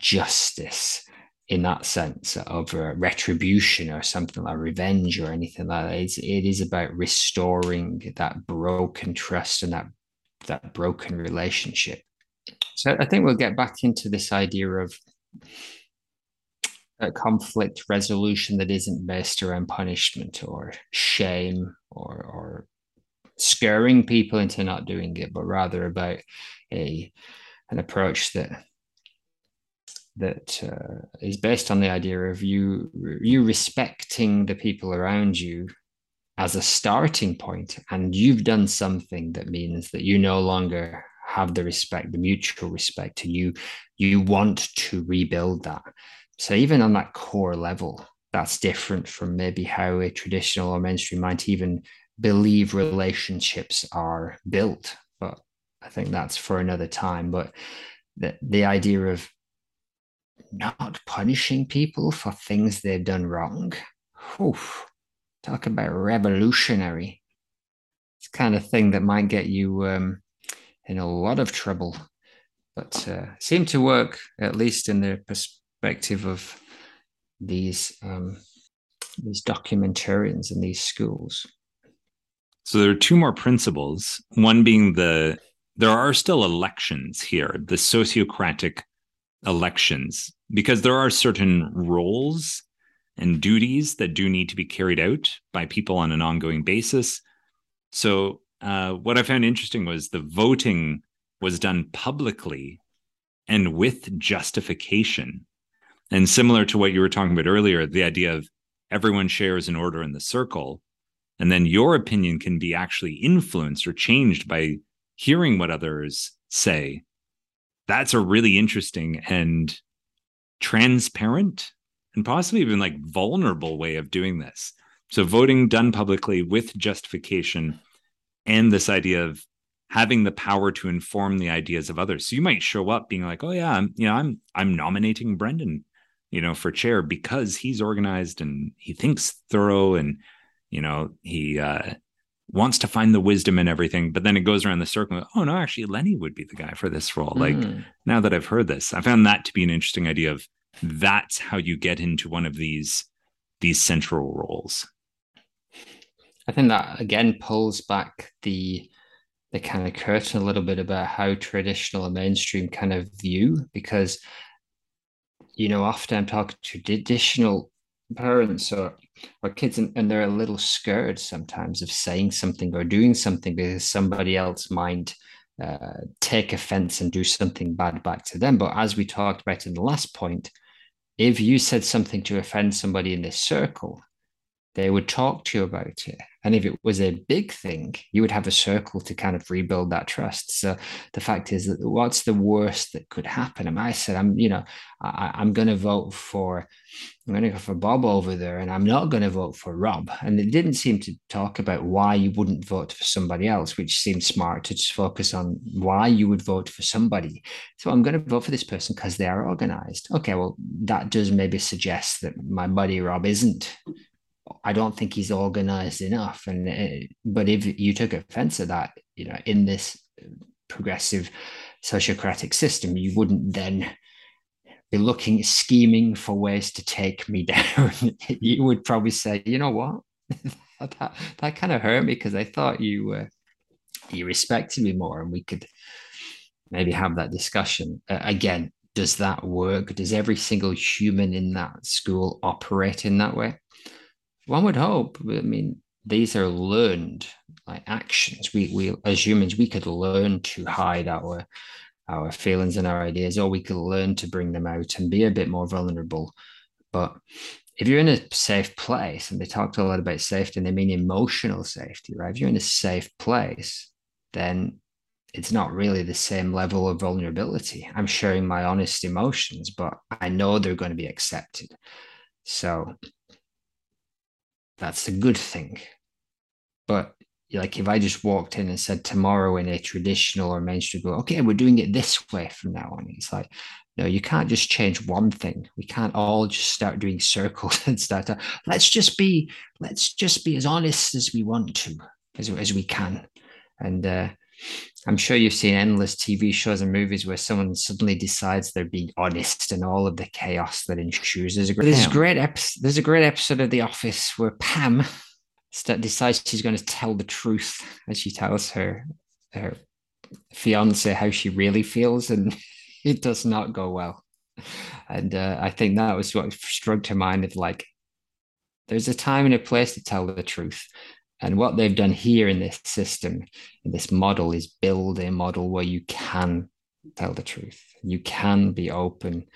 justice in that sense of retribution or something like revenge or anything like that. It's, it is about restoring that broken trust and that that broken relationship. So I think we'll get back into this idea of a conflict resolution that isn't based around punishment or shame or or scaring people into not doing it, but rather about a an approach that that uh, is based on the idea of you you respecting the people around you as a starting point and you've done something that means that you no longer have the respect the mutual respect and you you want to rebuild that. So even on that core level that's different from maybe how a traditional or mainstream might even believe relationships are built but i think that's for another time but the, the idea of not punishing people for things they've done wrong. Oof, talk about revolutionary. It's kind of thing that might get you um, in a lot of trouble, but uh, seem to work at least in the perspective of these um, these documentarians in these schools. So there are two more principles. One being the there are still elections here, the sociocratic elections because there are certain roles and duties that do need to be carried out by people on an ongoing basis. So, uh, what I found interesting was the voting was done publicly and with justification. And similar to what you were talking about earlier, the idea of everyone shares an order in the circle, and then your opinion can be actually influenced or changed by hearing what others say. That's a really interesting and transparent and possibly even like vulnerable way of doing this. So voting done publicly with justification and this idea of having the power to inform the ideas of others. So you might show up being like, "Oh yeah, I'm you know, I'm I'm nominating Brendan, you know, for chair because he's organized and he thinks thorough and you know, he uh wants to find the wisdom and everything, but then it goes around the circle. Oh no, actually, Lenny would be the guy for this role. Mm. Like hmm. now that I've heard this, I found that to be an interesting idea of that's how you get into one of these these central roles. I think that again pulls back the the kind of curtain a little bit about how traditional and mainstream kind of view because you know often I'm talking to traditional parents or or kids and, and they're a little scared sometimes of saying something or doing something because somebody else might uh, take offense and do something bad back to them. But as we talked about in the last point if you said something to offend somebody in this circle they would talk to you about it. And if it was a big thing, you would have a circle to kind of rebuild that trust. So the fact is that what's the worst that could happen? And I said, I'm, you know, I, am going to vote for, I'm going to go for Bob over there, and I'm not going to vote for Rob. And it didn't seem to talk about why you wouldn't vote for somebody else, which seemed smart to just focus on why you would vote for somebody. So I'm going to vote for this person because they are organized. Okay, well, that does maybe suggest that my buddy Rob isn't I don't think he's organized enough. And uh, but if you took offense to that, you know, in this progressive sociocratic system, you wouldn't then be looking scheming for ways to take me [laughs] down. you would probably say, you know what, [laughs] that that kind of hurt me because I thought you uh, you respected me more, and we could maybe have that discussion uh, again. Does that work? Does every single human in that school operate in that way? One would hope. I mean, these are learned like actions. We we as humans we could learn to hide our our feelings and our ideas, or we could learn to bring them out and be a bit more vulnerable. But if you're in a safe place, and they talked a lot about safety, and they mean emotional safety, right? If you're in a safe place, then it's not really the same level of vulnerability. I'm sharing my honest emotions, but I know they're going to be accepted. So that's a good thing. But like if I just walked in and said tomorrow in a traditional or mainstream, go, okay, we're doing it this way from now on. It's like, no, you can't just change one thing. We can't all just start doing circles [laughs] and start to let's just be let's just be as honest as we want to, as, as we can. And uh, I'm sure you've seen endless TV shows and movies where someone suddenly decides they're being honest and all of the chaos that ensues. There's a great, there's a great episode. There's a great episode of The Office where Pam decides she's going to tell the truth as she tells her her fiance how she really feels, and [laughs] it does not go well. And uh, I think that was what struck to mind of like, there's a time and a place to tell the truth. And what they've done here in this system, in this model, is build a model where you can tell the truth. You can be open.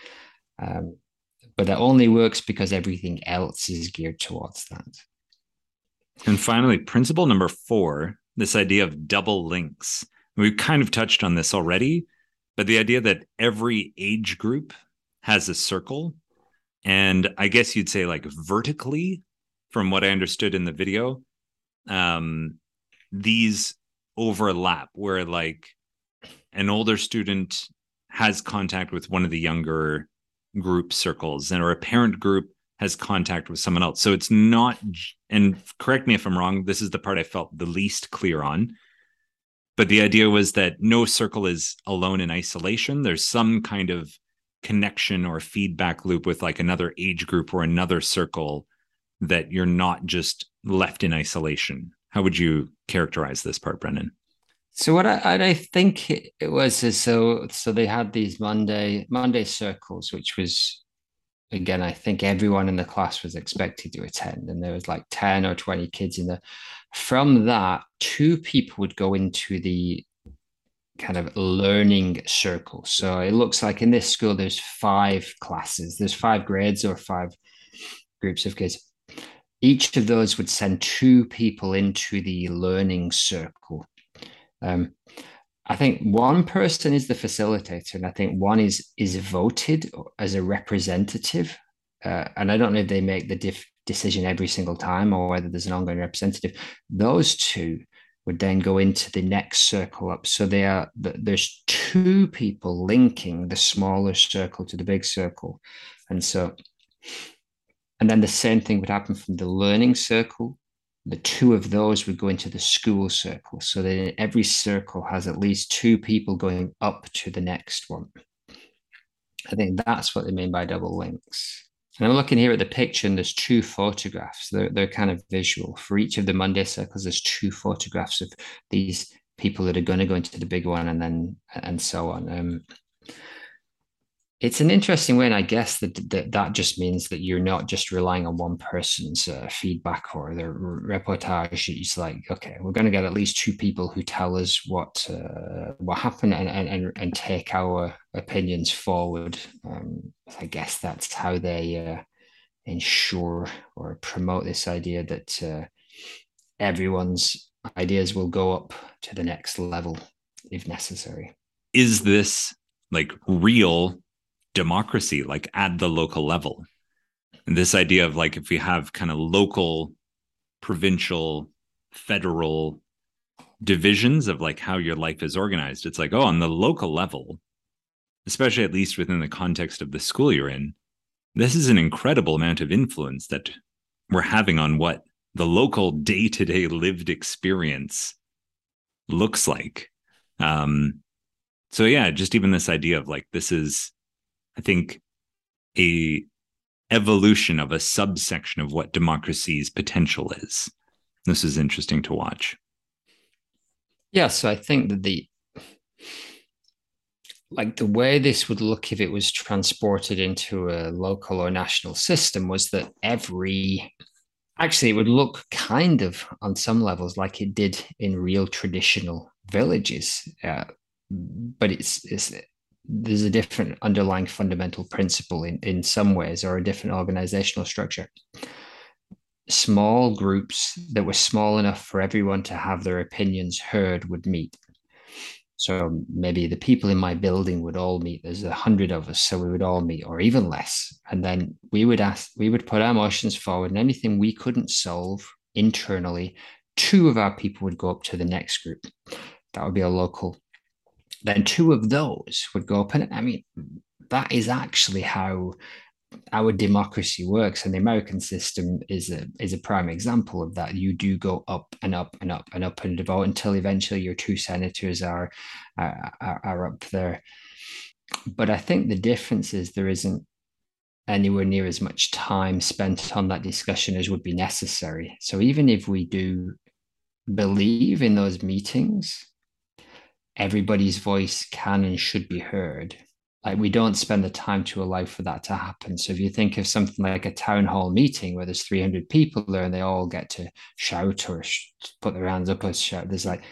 Um, but that only works because everything else is geared towards that. And finally, principle number four this idea of double links. We've kind of touched on this already, but the idea that every age group has a circle. And I guess you'd say, like, vertically, from what I understood in the video, um, these overlap where like an older student has contact with one of the younger group circles and or a parent group has contact with someone else. So it's not and correct me if i'm wrong this is the part i felt the least clear on. But the idea was that no circle is alone in isolation. There's some kind of connection or feedback loop with like another age group or another circle that you're not just left in isolation. How would you characterize this part, Brendan? So what I, I think it was is so so they had these Monday Monday circles, which was again I think everyone in the class was expected to attend, and there was like ten or twenty kids in there. From that, two people would go into the kind of learning circle. So it looks like in this school there's five classes, there's five grades or five groups of kids each of those would send two people into the learning circle. Um, I think one person is the facilitator, and I think one is is voted as a representative. Uh, and I don't know if they make the diff- decision every single time or whether there's an ongoing representative. Those two would then go into the next circle up. So they are there's two people linking the smaller circle to the big circle, and so and then the same thing would happen from the learning circle. The two of those would go into the school circle. So that every circle has at least two people going up to the next one. I think that's what they mean by double links. And I'm looking here at the picture, and there's two photographs. They're, they're kind of visual. For each of the Monday circles, there's two photographs of these people that are going to go into the big one and then and so on. Um, it's an interesting way, and I guess that, that that just means that you're not just relying on one person's uh, feedback or their reportage. It's like, okay, we're going to get at least two people who tell us what uh, what happened and, and and take our opinions forward. Um, I guess that's how they uh, ensure or promote this idea that uh, everyone's ideas will go up to the next level if necessary. Is this like real democracy like at the local level. And this idea of like if we have kind of local provincial federal divisions of like how your life is organized it's like oh on the local level especially at least within the context of the school you're in this is an incredible amount of influence that we're having on what the local day-to-day lived experience looks like. Um so yeah just even this idea of like this is I think, a evolution of a subsection of what democracy's potential is. This is interesting to watch. Yeah, so I think that the like the way this would look if it was transported into a local or national system was that every actually it would look kind of on some levels like it did in real traditional villages uh, but it's, it's there's a different underlying fundamental principle in, in some ways or a different organizational structure. Small groups that were small enough for everyone to have their opinions heard would meet. So maybe the people in my building would all meet. There's a hundred of us so we would all meet or even less. And then we would ask we would put our motions forward and anything we couldn't solve internally two of our people would go up to the next group. That would be a local then two of those would go up. And I mean, that is actually how our democracy works and the american system is a is a prime example of that you do go up and up and up and up and vote until eventually your two senators are are, are up there but i think the difference is there isn't anywhere near as much time spent on that discussion as would be necessary so even if we do believe in those meetings everybody's voice can and should be heard. Like we don't spend the time to allow for that to happen. So if you think of something like a town hall meeting where there's 300 people there and they all get to shout or sh- put their hands up or shout there's like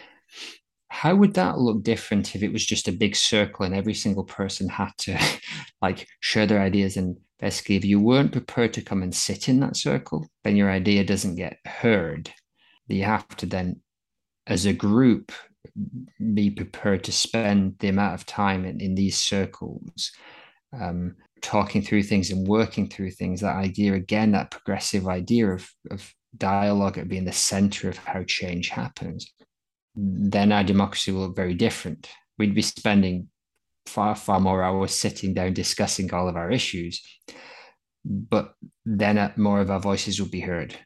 how would that look different if it was just a big circle and every single person had to [laughs] like share their ideas? And basically if you weren't prepared to come and sit in that circle then your idea doesn't get heard. You have to then as a group be prepared to spend the amount of time in, in these circles um, talking through things and working through things that idea again that progressive idea of, of dialogue at being the center of how change happens then our democracy will look very different. We'd be spending far far more hours sitting down discussing all of our issues but then uh, more of our voices will be heard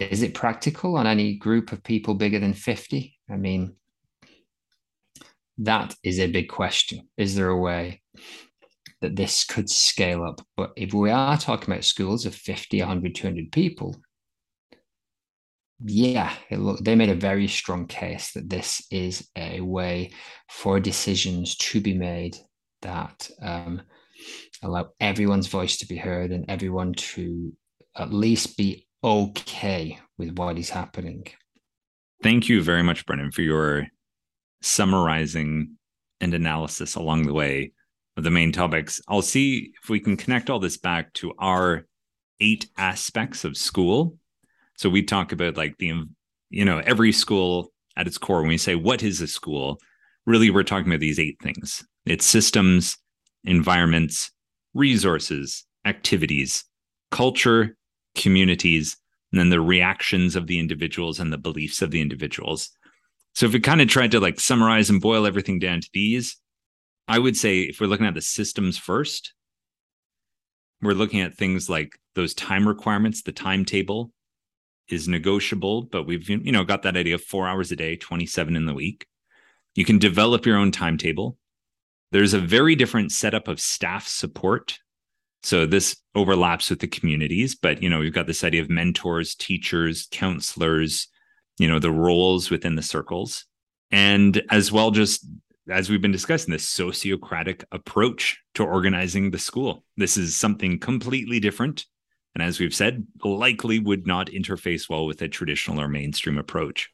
is it practical on any group of people bigger than 50 i mean that is a big question. Is there a way that this could scale up? But if we are talking about schools of 50 100 200 people yeah they made a very strong case that this is a way for decisions to be made that um, allow everyone's voice to be heard and everyone to at least be okay with what is happening. Thank you very much, Brendan, for your summarizing and analysis along the way of the main topics. I'll see if we can connect all this back to our eight aspects of school. So we talk about like the, you know, every school at its core, when we say, what is a school? Really, we're talking about these eight things it's systems, environments, resources, activities, culture, communities, and then the reactions of the individuals and the beliefs of the individuals. So if we kind of tried to like summarize and boil everything down to these, I would say if we're looking at the systems first, we're looking at things like those time requirements, the timetable is negotiable, but we've you know got that idea of 4 hours a day, 27 in the week. You can develop your own timetable. There's a very different setup of staff support so this overlaps with the communities, but you know, we've got this idea of mentors, teachers, counselors, you know, the roles within the circles. And as well, just as we've been discussing, this sociocratic approach to organizing the school. This is something completely different. And as we've said, likely would not interface well with a traditional or mainstream approach.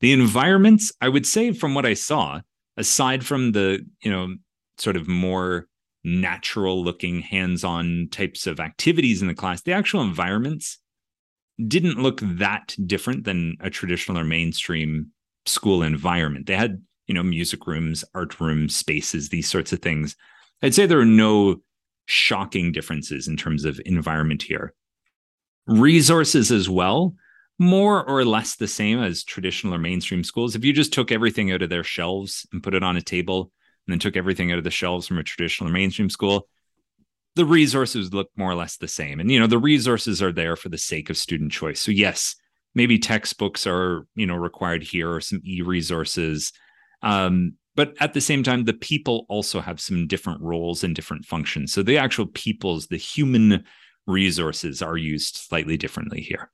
The environments, I would say, from what I saw, aside from the, you know, sort of more natural looking hands-on types of activities in the class the actual environments didn't look that different than a traditional or mainstream school environment. They had you know music rooms art rooms spaces these sorts of things. I'd say there are no shocking differences in terms of environment here. Resources as well more or less the same as traditional or mainstream schools. If you just took everything out of their shelves and put it on a table and then took everything out of the shelves from a traditional mainstream school, the resources look more or less the same. And you know, the resources are there for the sake of student choice. So yes, maybe textbooks are you know required here or some e-resources. Um, but at the same time, the people also have some different roles and different functions. So the actual people's, the human resources are used slightly differently here.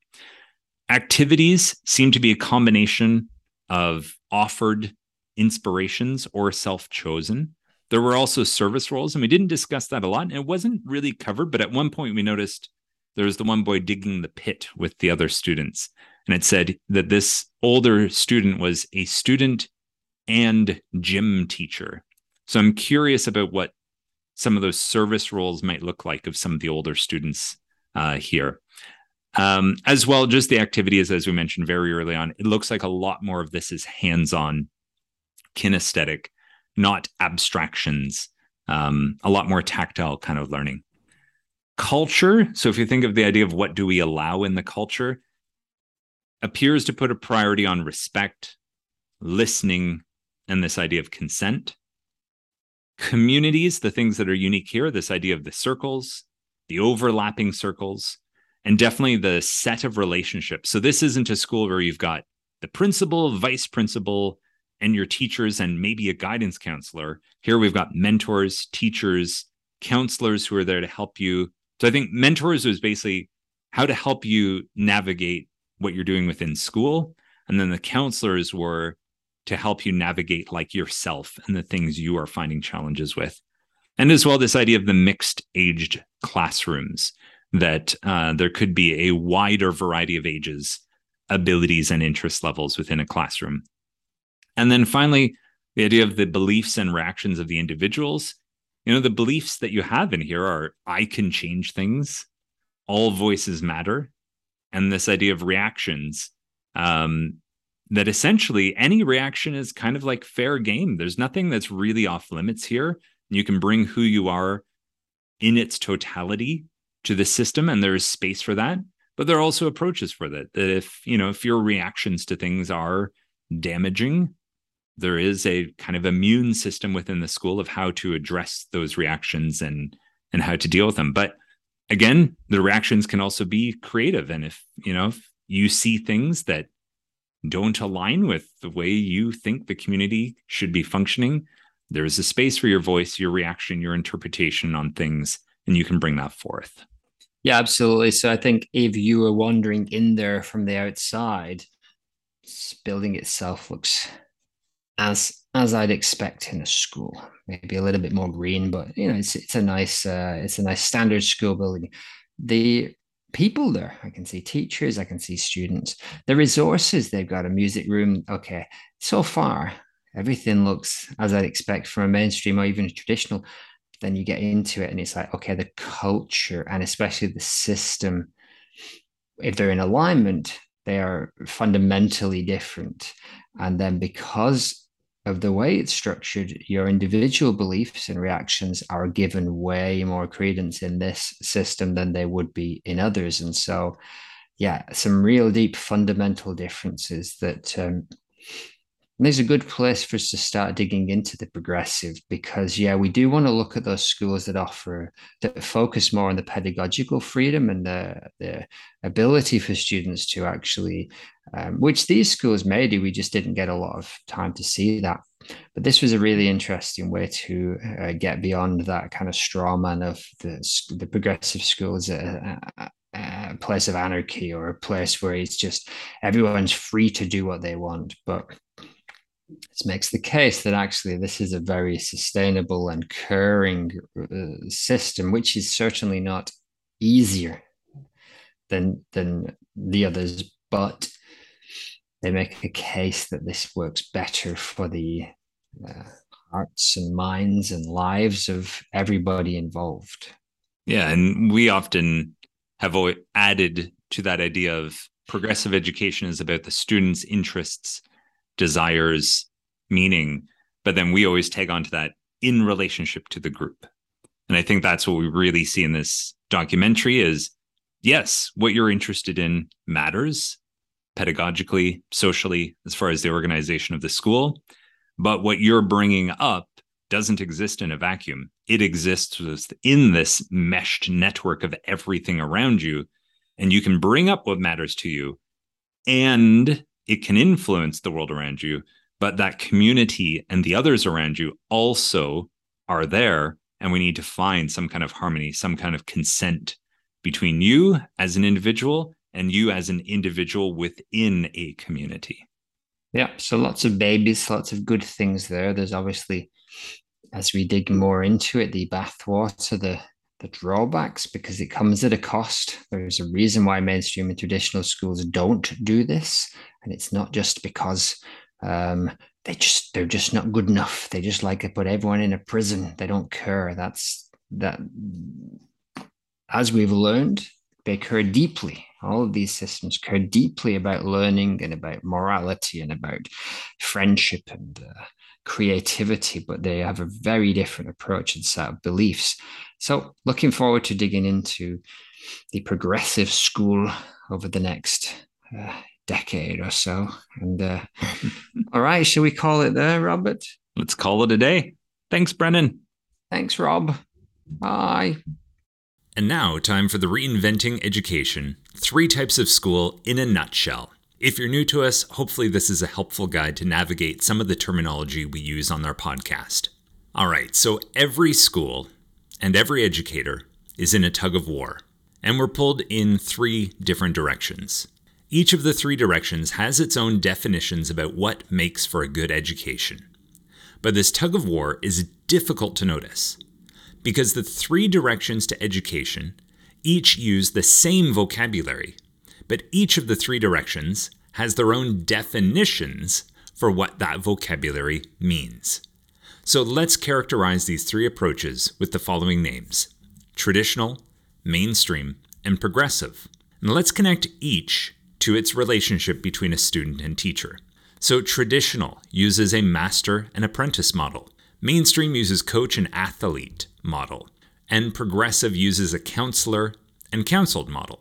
Activities seem to be a combination of offered inspirations or self chosen. There were also service roles, and we didn't discuss that a lot. And it wasn't really covered, but at one point we noticed there was the one boy digging the pit with the other students. And it said that this older student was a student and gym teacher. So I'm curious about what some of those service roles might look like of some of the older students uh, here. Um, as well, just the activities, as we mentioned very early on, it looks like a lot more of this is hands on kinesthetic, not abstractions, um, a lot more tactile kind of learning. Culture. So if you think of the idea of what do we allow in the culture, appears to put a priority on respect, listening, and this idea of consent. communities, the things that are unique here, this idea of the circles, the overlapping circles, and definitely the set of relationships. So this isn't a school where you've got the principal, vice principal, and your teachers, and maybe a guidance counselor. Here we've got mentors, teachers, counselors who are there to help you. So I think mentors is basically how to help you navigate what you're doing within school. And then the counselors were to help you navigate like yourself and the things you are finding challenges with. And as well, this idea of the mixed aged classrooms that uh, there could be a wider variety of ages, abilities, and interest levels within a classroom. And then finally, the idea of the beliefs and reactions of the individuals. You know, the beliefs that you have in here are I can change things, all voices matter, and this idea of reactions. Um, that essentially any reaction is kind of like fair game. There's nothing that's really off limits here. You can bring who you are in its totality to the system, and there is space for that. But there are also approaches for that. That if you know if your reactions to things are damaging, there is a kind of immune system within the school of how to address those reactions and and how to deal with them. But again, the reactions can also be creative, and if you know if you see things that don't align with the way you think the community should be functioning, there is a space for your voice, your reaction, your interpretation on things, and you can bring that forth. Yeah, absolutely. So I think if you were wandering in there from the outside, building itself looks as as I'd expect in a school. Maybe a little bit more green, but you know, it's it's a nice uh, it's a nice standard school building. The people there. I can see teachers, I can see students. The resources, they've got a music room. Okay, so far, everything looks as I'd expect from a mainstream or even a traditional. Then you get into it and it's like, okay, the culture and especially the system, if they're in alignment, they are fundamentally different. And then because of the way it's structured, your individual beliefs and reactions are given way more credence in this system than they would be in others. And so, yeah, some real deep fundamental differences that um, there's a good place for us to start digging into the progressive because yeah we do want to look at those schools that offer that focus more on the pedagogical freedom and the, the ability for students to actually um, which these schools may do we just didn't get a lot of time to see that. But this was a really interesting way to uh, get beyond that kind of straw man of the, the progressive schools a, a, a place of anarchy or a place where it's just everyone's free to do what they want. But this makes the case that actually this is a very sustainable and caring uh, system, which is certainly not easier than than the others, but they make a case that this works better for the uh, hearts and minds and lives of everybody involved. Yeah, and we often have added to that idea of progressive education is about the students' interests desires, meaning, but then we always tag onto that in relationship to the group. And I think that's what we really see in this documentary is yes, what you're interested in matters pedagogically, socially, as far as the organization of the school. But what you're bringing up doesn't exist in a vacuum. It exists in this meshed network of everything around you. And you can bring up what matters to you and it can influence the world around you, but that community and the others around you also are there. And we need to find some kind of harmony, some kind of consent between you as an individual and you as an individual within a community. Yeah. So lots of babies, lots of good things there. There's obviously, as we dig more into it, the bathwater, the the drawbacks because it comes at a cost. There's a reason why mainstream and traditional schools don't do this, and it's not just because um, they just they're just not good enough. They just like to put everyone in a prison. They don't care. That's that. As we've learned, they care deeply. All of these systems care deeply about learning and about morality and about friendship and uh, creativity, but they have a very different approach and set of beliefs. So, looking forward to digging into the progressive school over the next uh, decade or so. And uh, [laughs] all right, shall we call it there, Robert? Let's call it a day. Thanks, Brendan. Thanks, Rob. Bye. And now, time for the Reinventing Education Three Types of School in a Nutshell. If you're new to us, hopefully this is a helpful guide to navigate some of the terminology we use on our podcast. All right, so every school and every educator is in a tug of war, and we're pulled in three different directions. Each of the three directions has its own definitions about what makes for a good education. But this tug of war is difficult to notice because the three directions to education each use the same vocabulary, but each of the three directions has their own definitions for what that vocabulary means. So let's characterize these three approaches with the following names traditional, mainstream, and progressive. And let's connect each to its relationship between a student and teacher. So, traditional uses a master and apprentice model, mainstream uses coach and athlete model, and progressive uses a counselor and counseled model.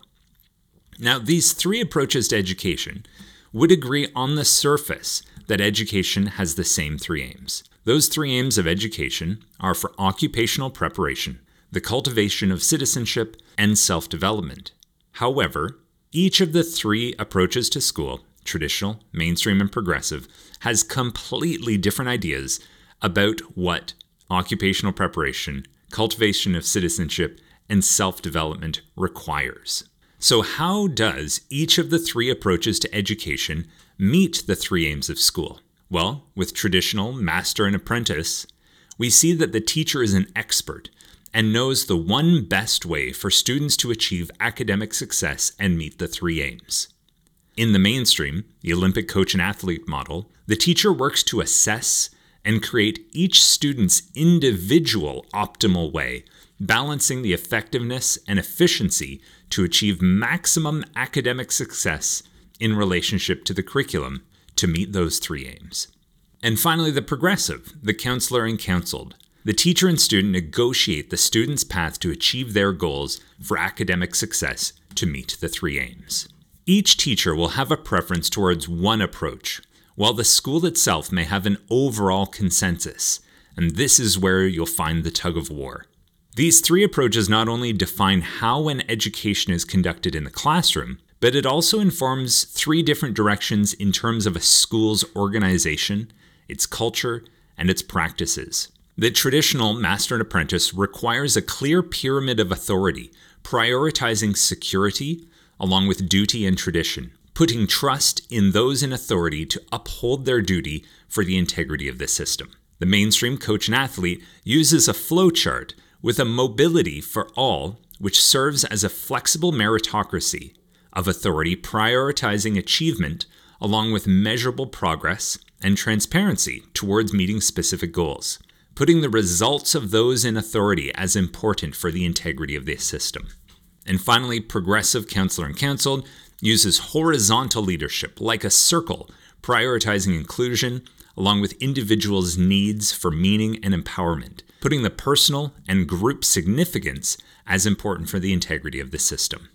Now, these three approaches to education would agree on the surface that education has the same three aims. Those three aims of education are for occupational preparation, the cultivation of citizenship, and self development. However, each of the three approaches to school, traditional, mainstream, and progressive, has completely different ideas about what occupational preparation, cultivation of citizenship, and self development requires. So, how does each of the three approaches to education meet the three aims of school? Well, with traditional master and apprentice, we see that the teacher is an expert and knows the one best way for students to achieve academic success and meet the three aims. In the mainstream, the Olympic coach and athlete model, the teacher works to assess and create each student's individual optimal way, balancing the effectiveness and efficiency to achieve maximum academic success in relationship to the curriculum to meet those three aims. And finally, the progressive, the counselor and counseled, the teacher and student negotiate the student's path to achieve their goals for academic success to meet the three aims. Each teacher will have a preference towards one approach, while the school itself may have an overall consensus, and this is where you'll find the tug of war. These three approaches not only define how an education is conducted in the classroom, but it also informs three different directions in terms of a school's organization, its culture, and its practices. The traditional master and apprentice requires a clear pyramid of authority, prioritizing security along with duty and tradition, putting trust in those in authority to uphold their duty for the integrity of the system. The mainstream coach and athlete uses a flowchart with a mobility for all, which serves as a flexible meritocracy of authority prioritizing achievement along with measurable progress and transparency towards meeting specific goals putting the results of those in authority as important for the integrity of the system. And finally, progressive counselor and counseled uses horizontal leadership like a circle, prioritizing inclusion along with individuals' needs for meaning and empowerment, putting the personal and group significance as important for the integrity of the system.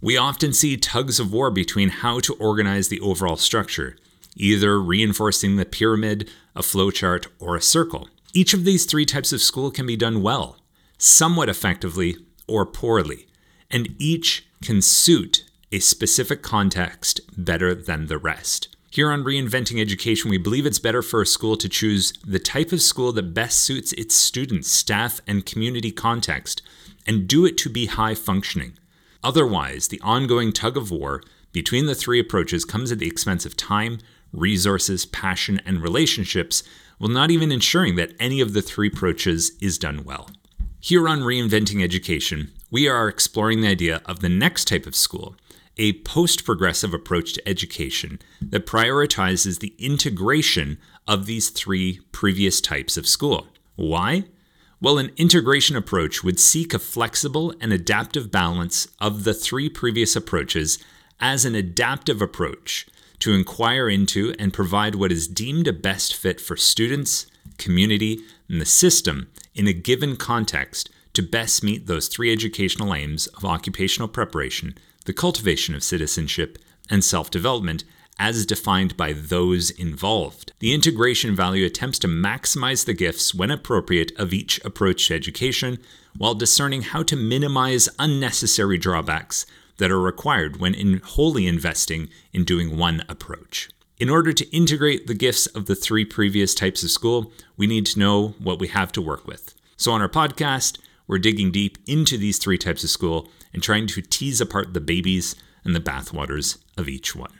We often see tugs of war between how to organize the overall structure, either reinforcing the pyramid, a flowchart, or a circle. Each of these three types of school can be done well, somewhat effectively, or poorly, and each can suit a specific context better than the rest. Here on Reinventing Education, we believe it's better for a school to choose the type of school that best suits its students, staff, and community context, and do it to be high functioning. Otherwise, the ongoing tug of war between the three approaches comes at the expense of time, resources, passion, and relationships while not even ensuring that any of the three approaches is done well. Here on Reinventing Education, we are exploring the idea of the next type of school, a post progressive approach to education that prioritizes the integration of these three previous types of school. Why? Well, an integration approach would seek a flexible and adaptive balance of the three previous approaches as an adaptive approach to inquire into and provide what is deemed a best fit for students, community, and the system in a given context to best meet those three educational aims of occupational preparation, the cultivation of citizenship, and self development as defined by those involved. The integration value attempts to maximize the gifts when appropriate of each approach to education while discerning how to minimize unnecessary drawbacks that are required when in wholly investing in doing one approach. In order to integrate the gifts of the three previous types of school, we need to know what we have to work with. So, on our podcast, we're digging deep into these three types of school and trying to tease apart the babies and the bathwaters of each one.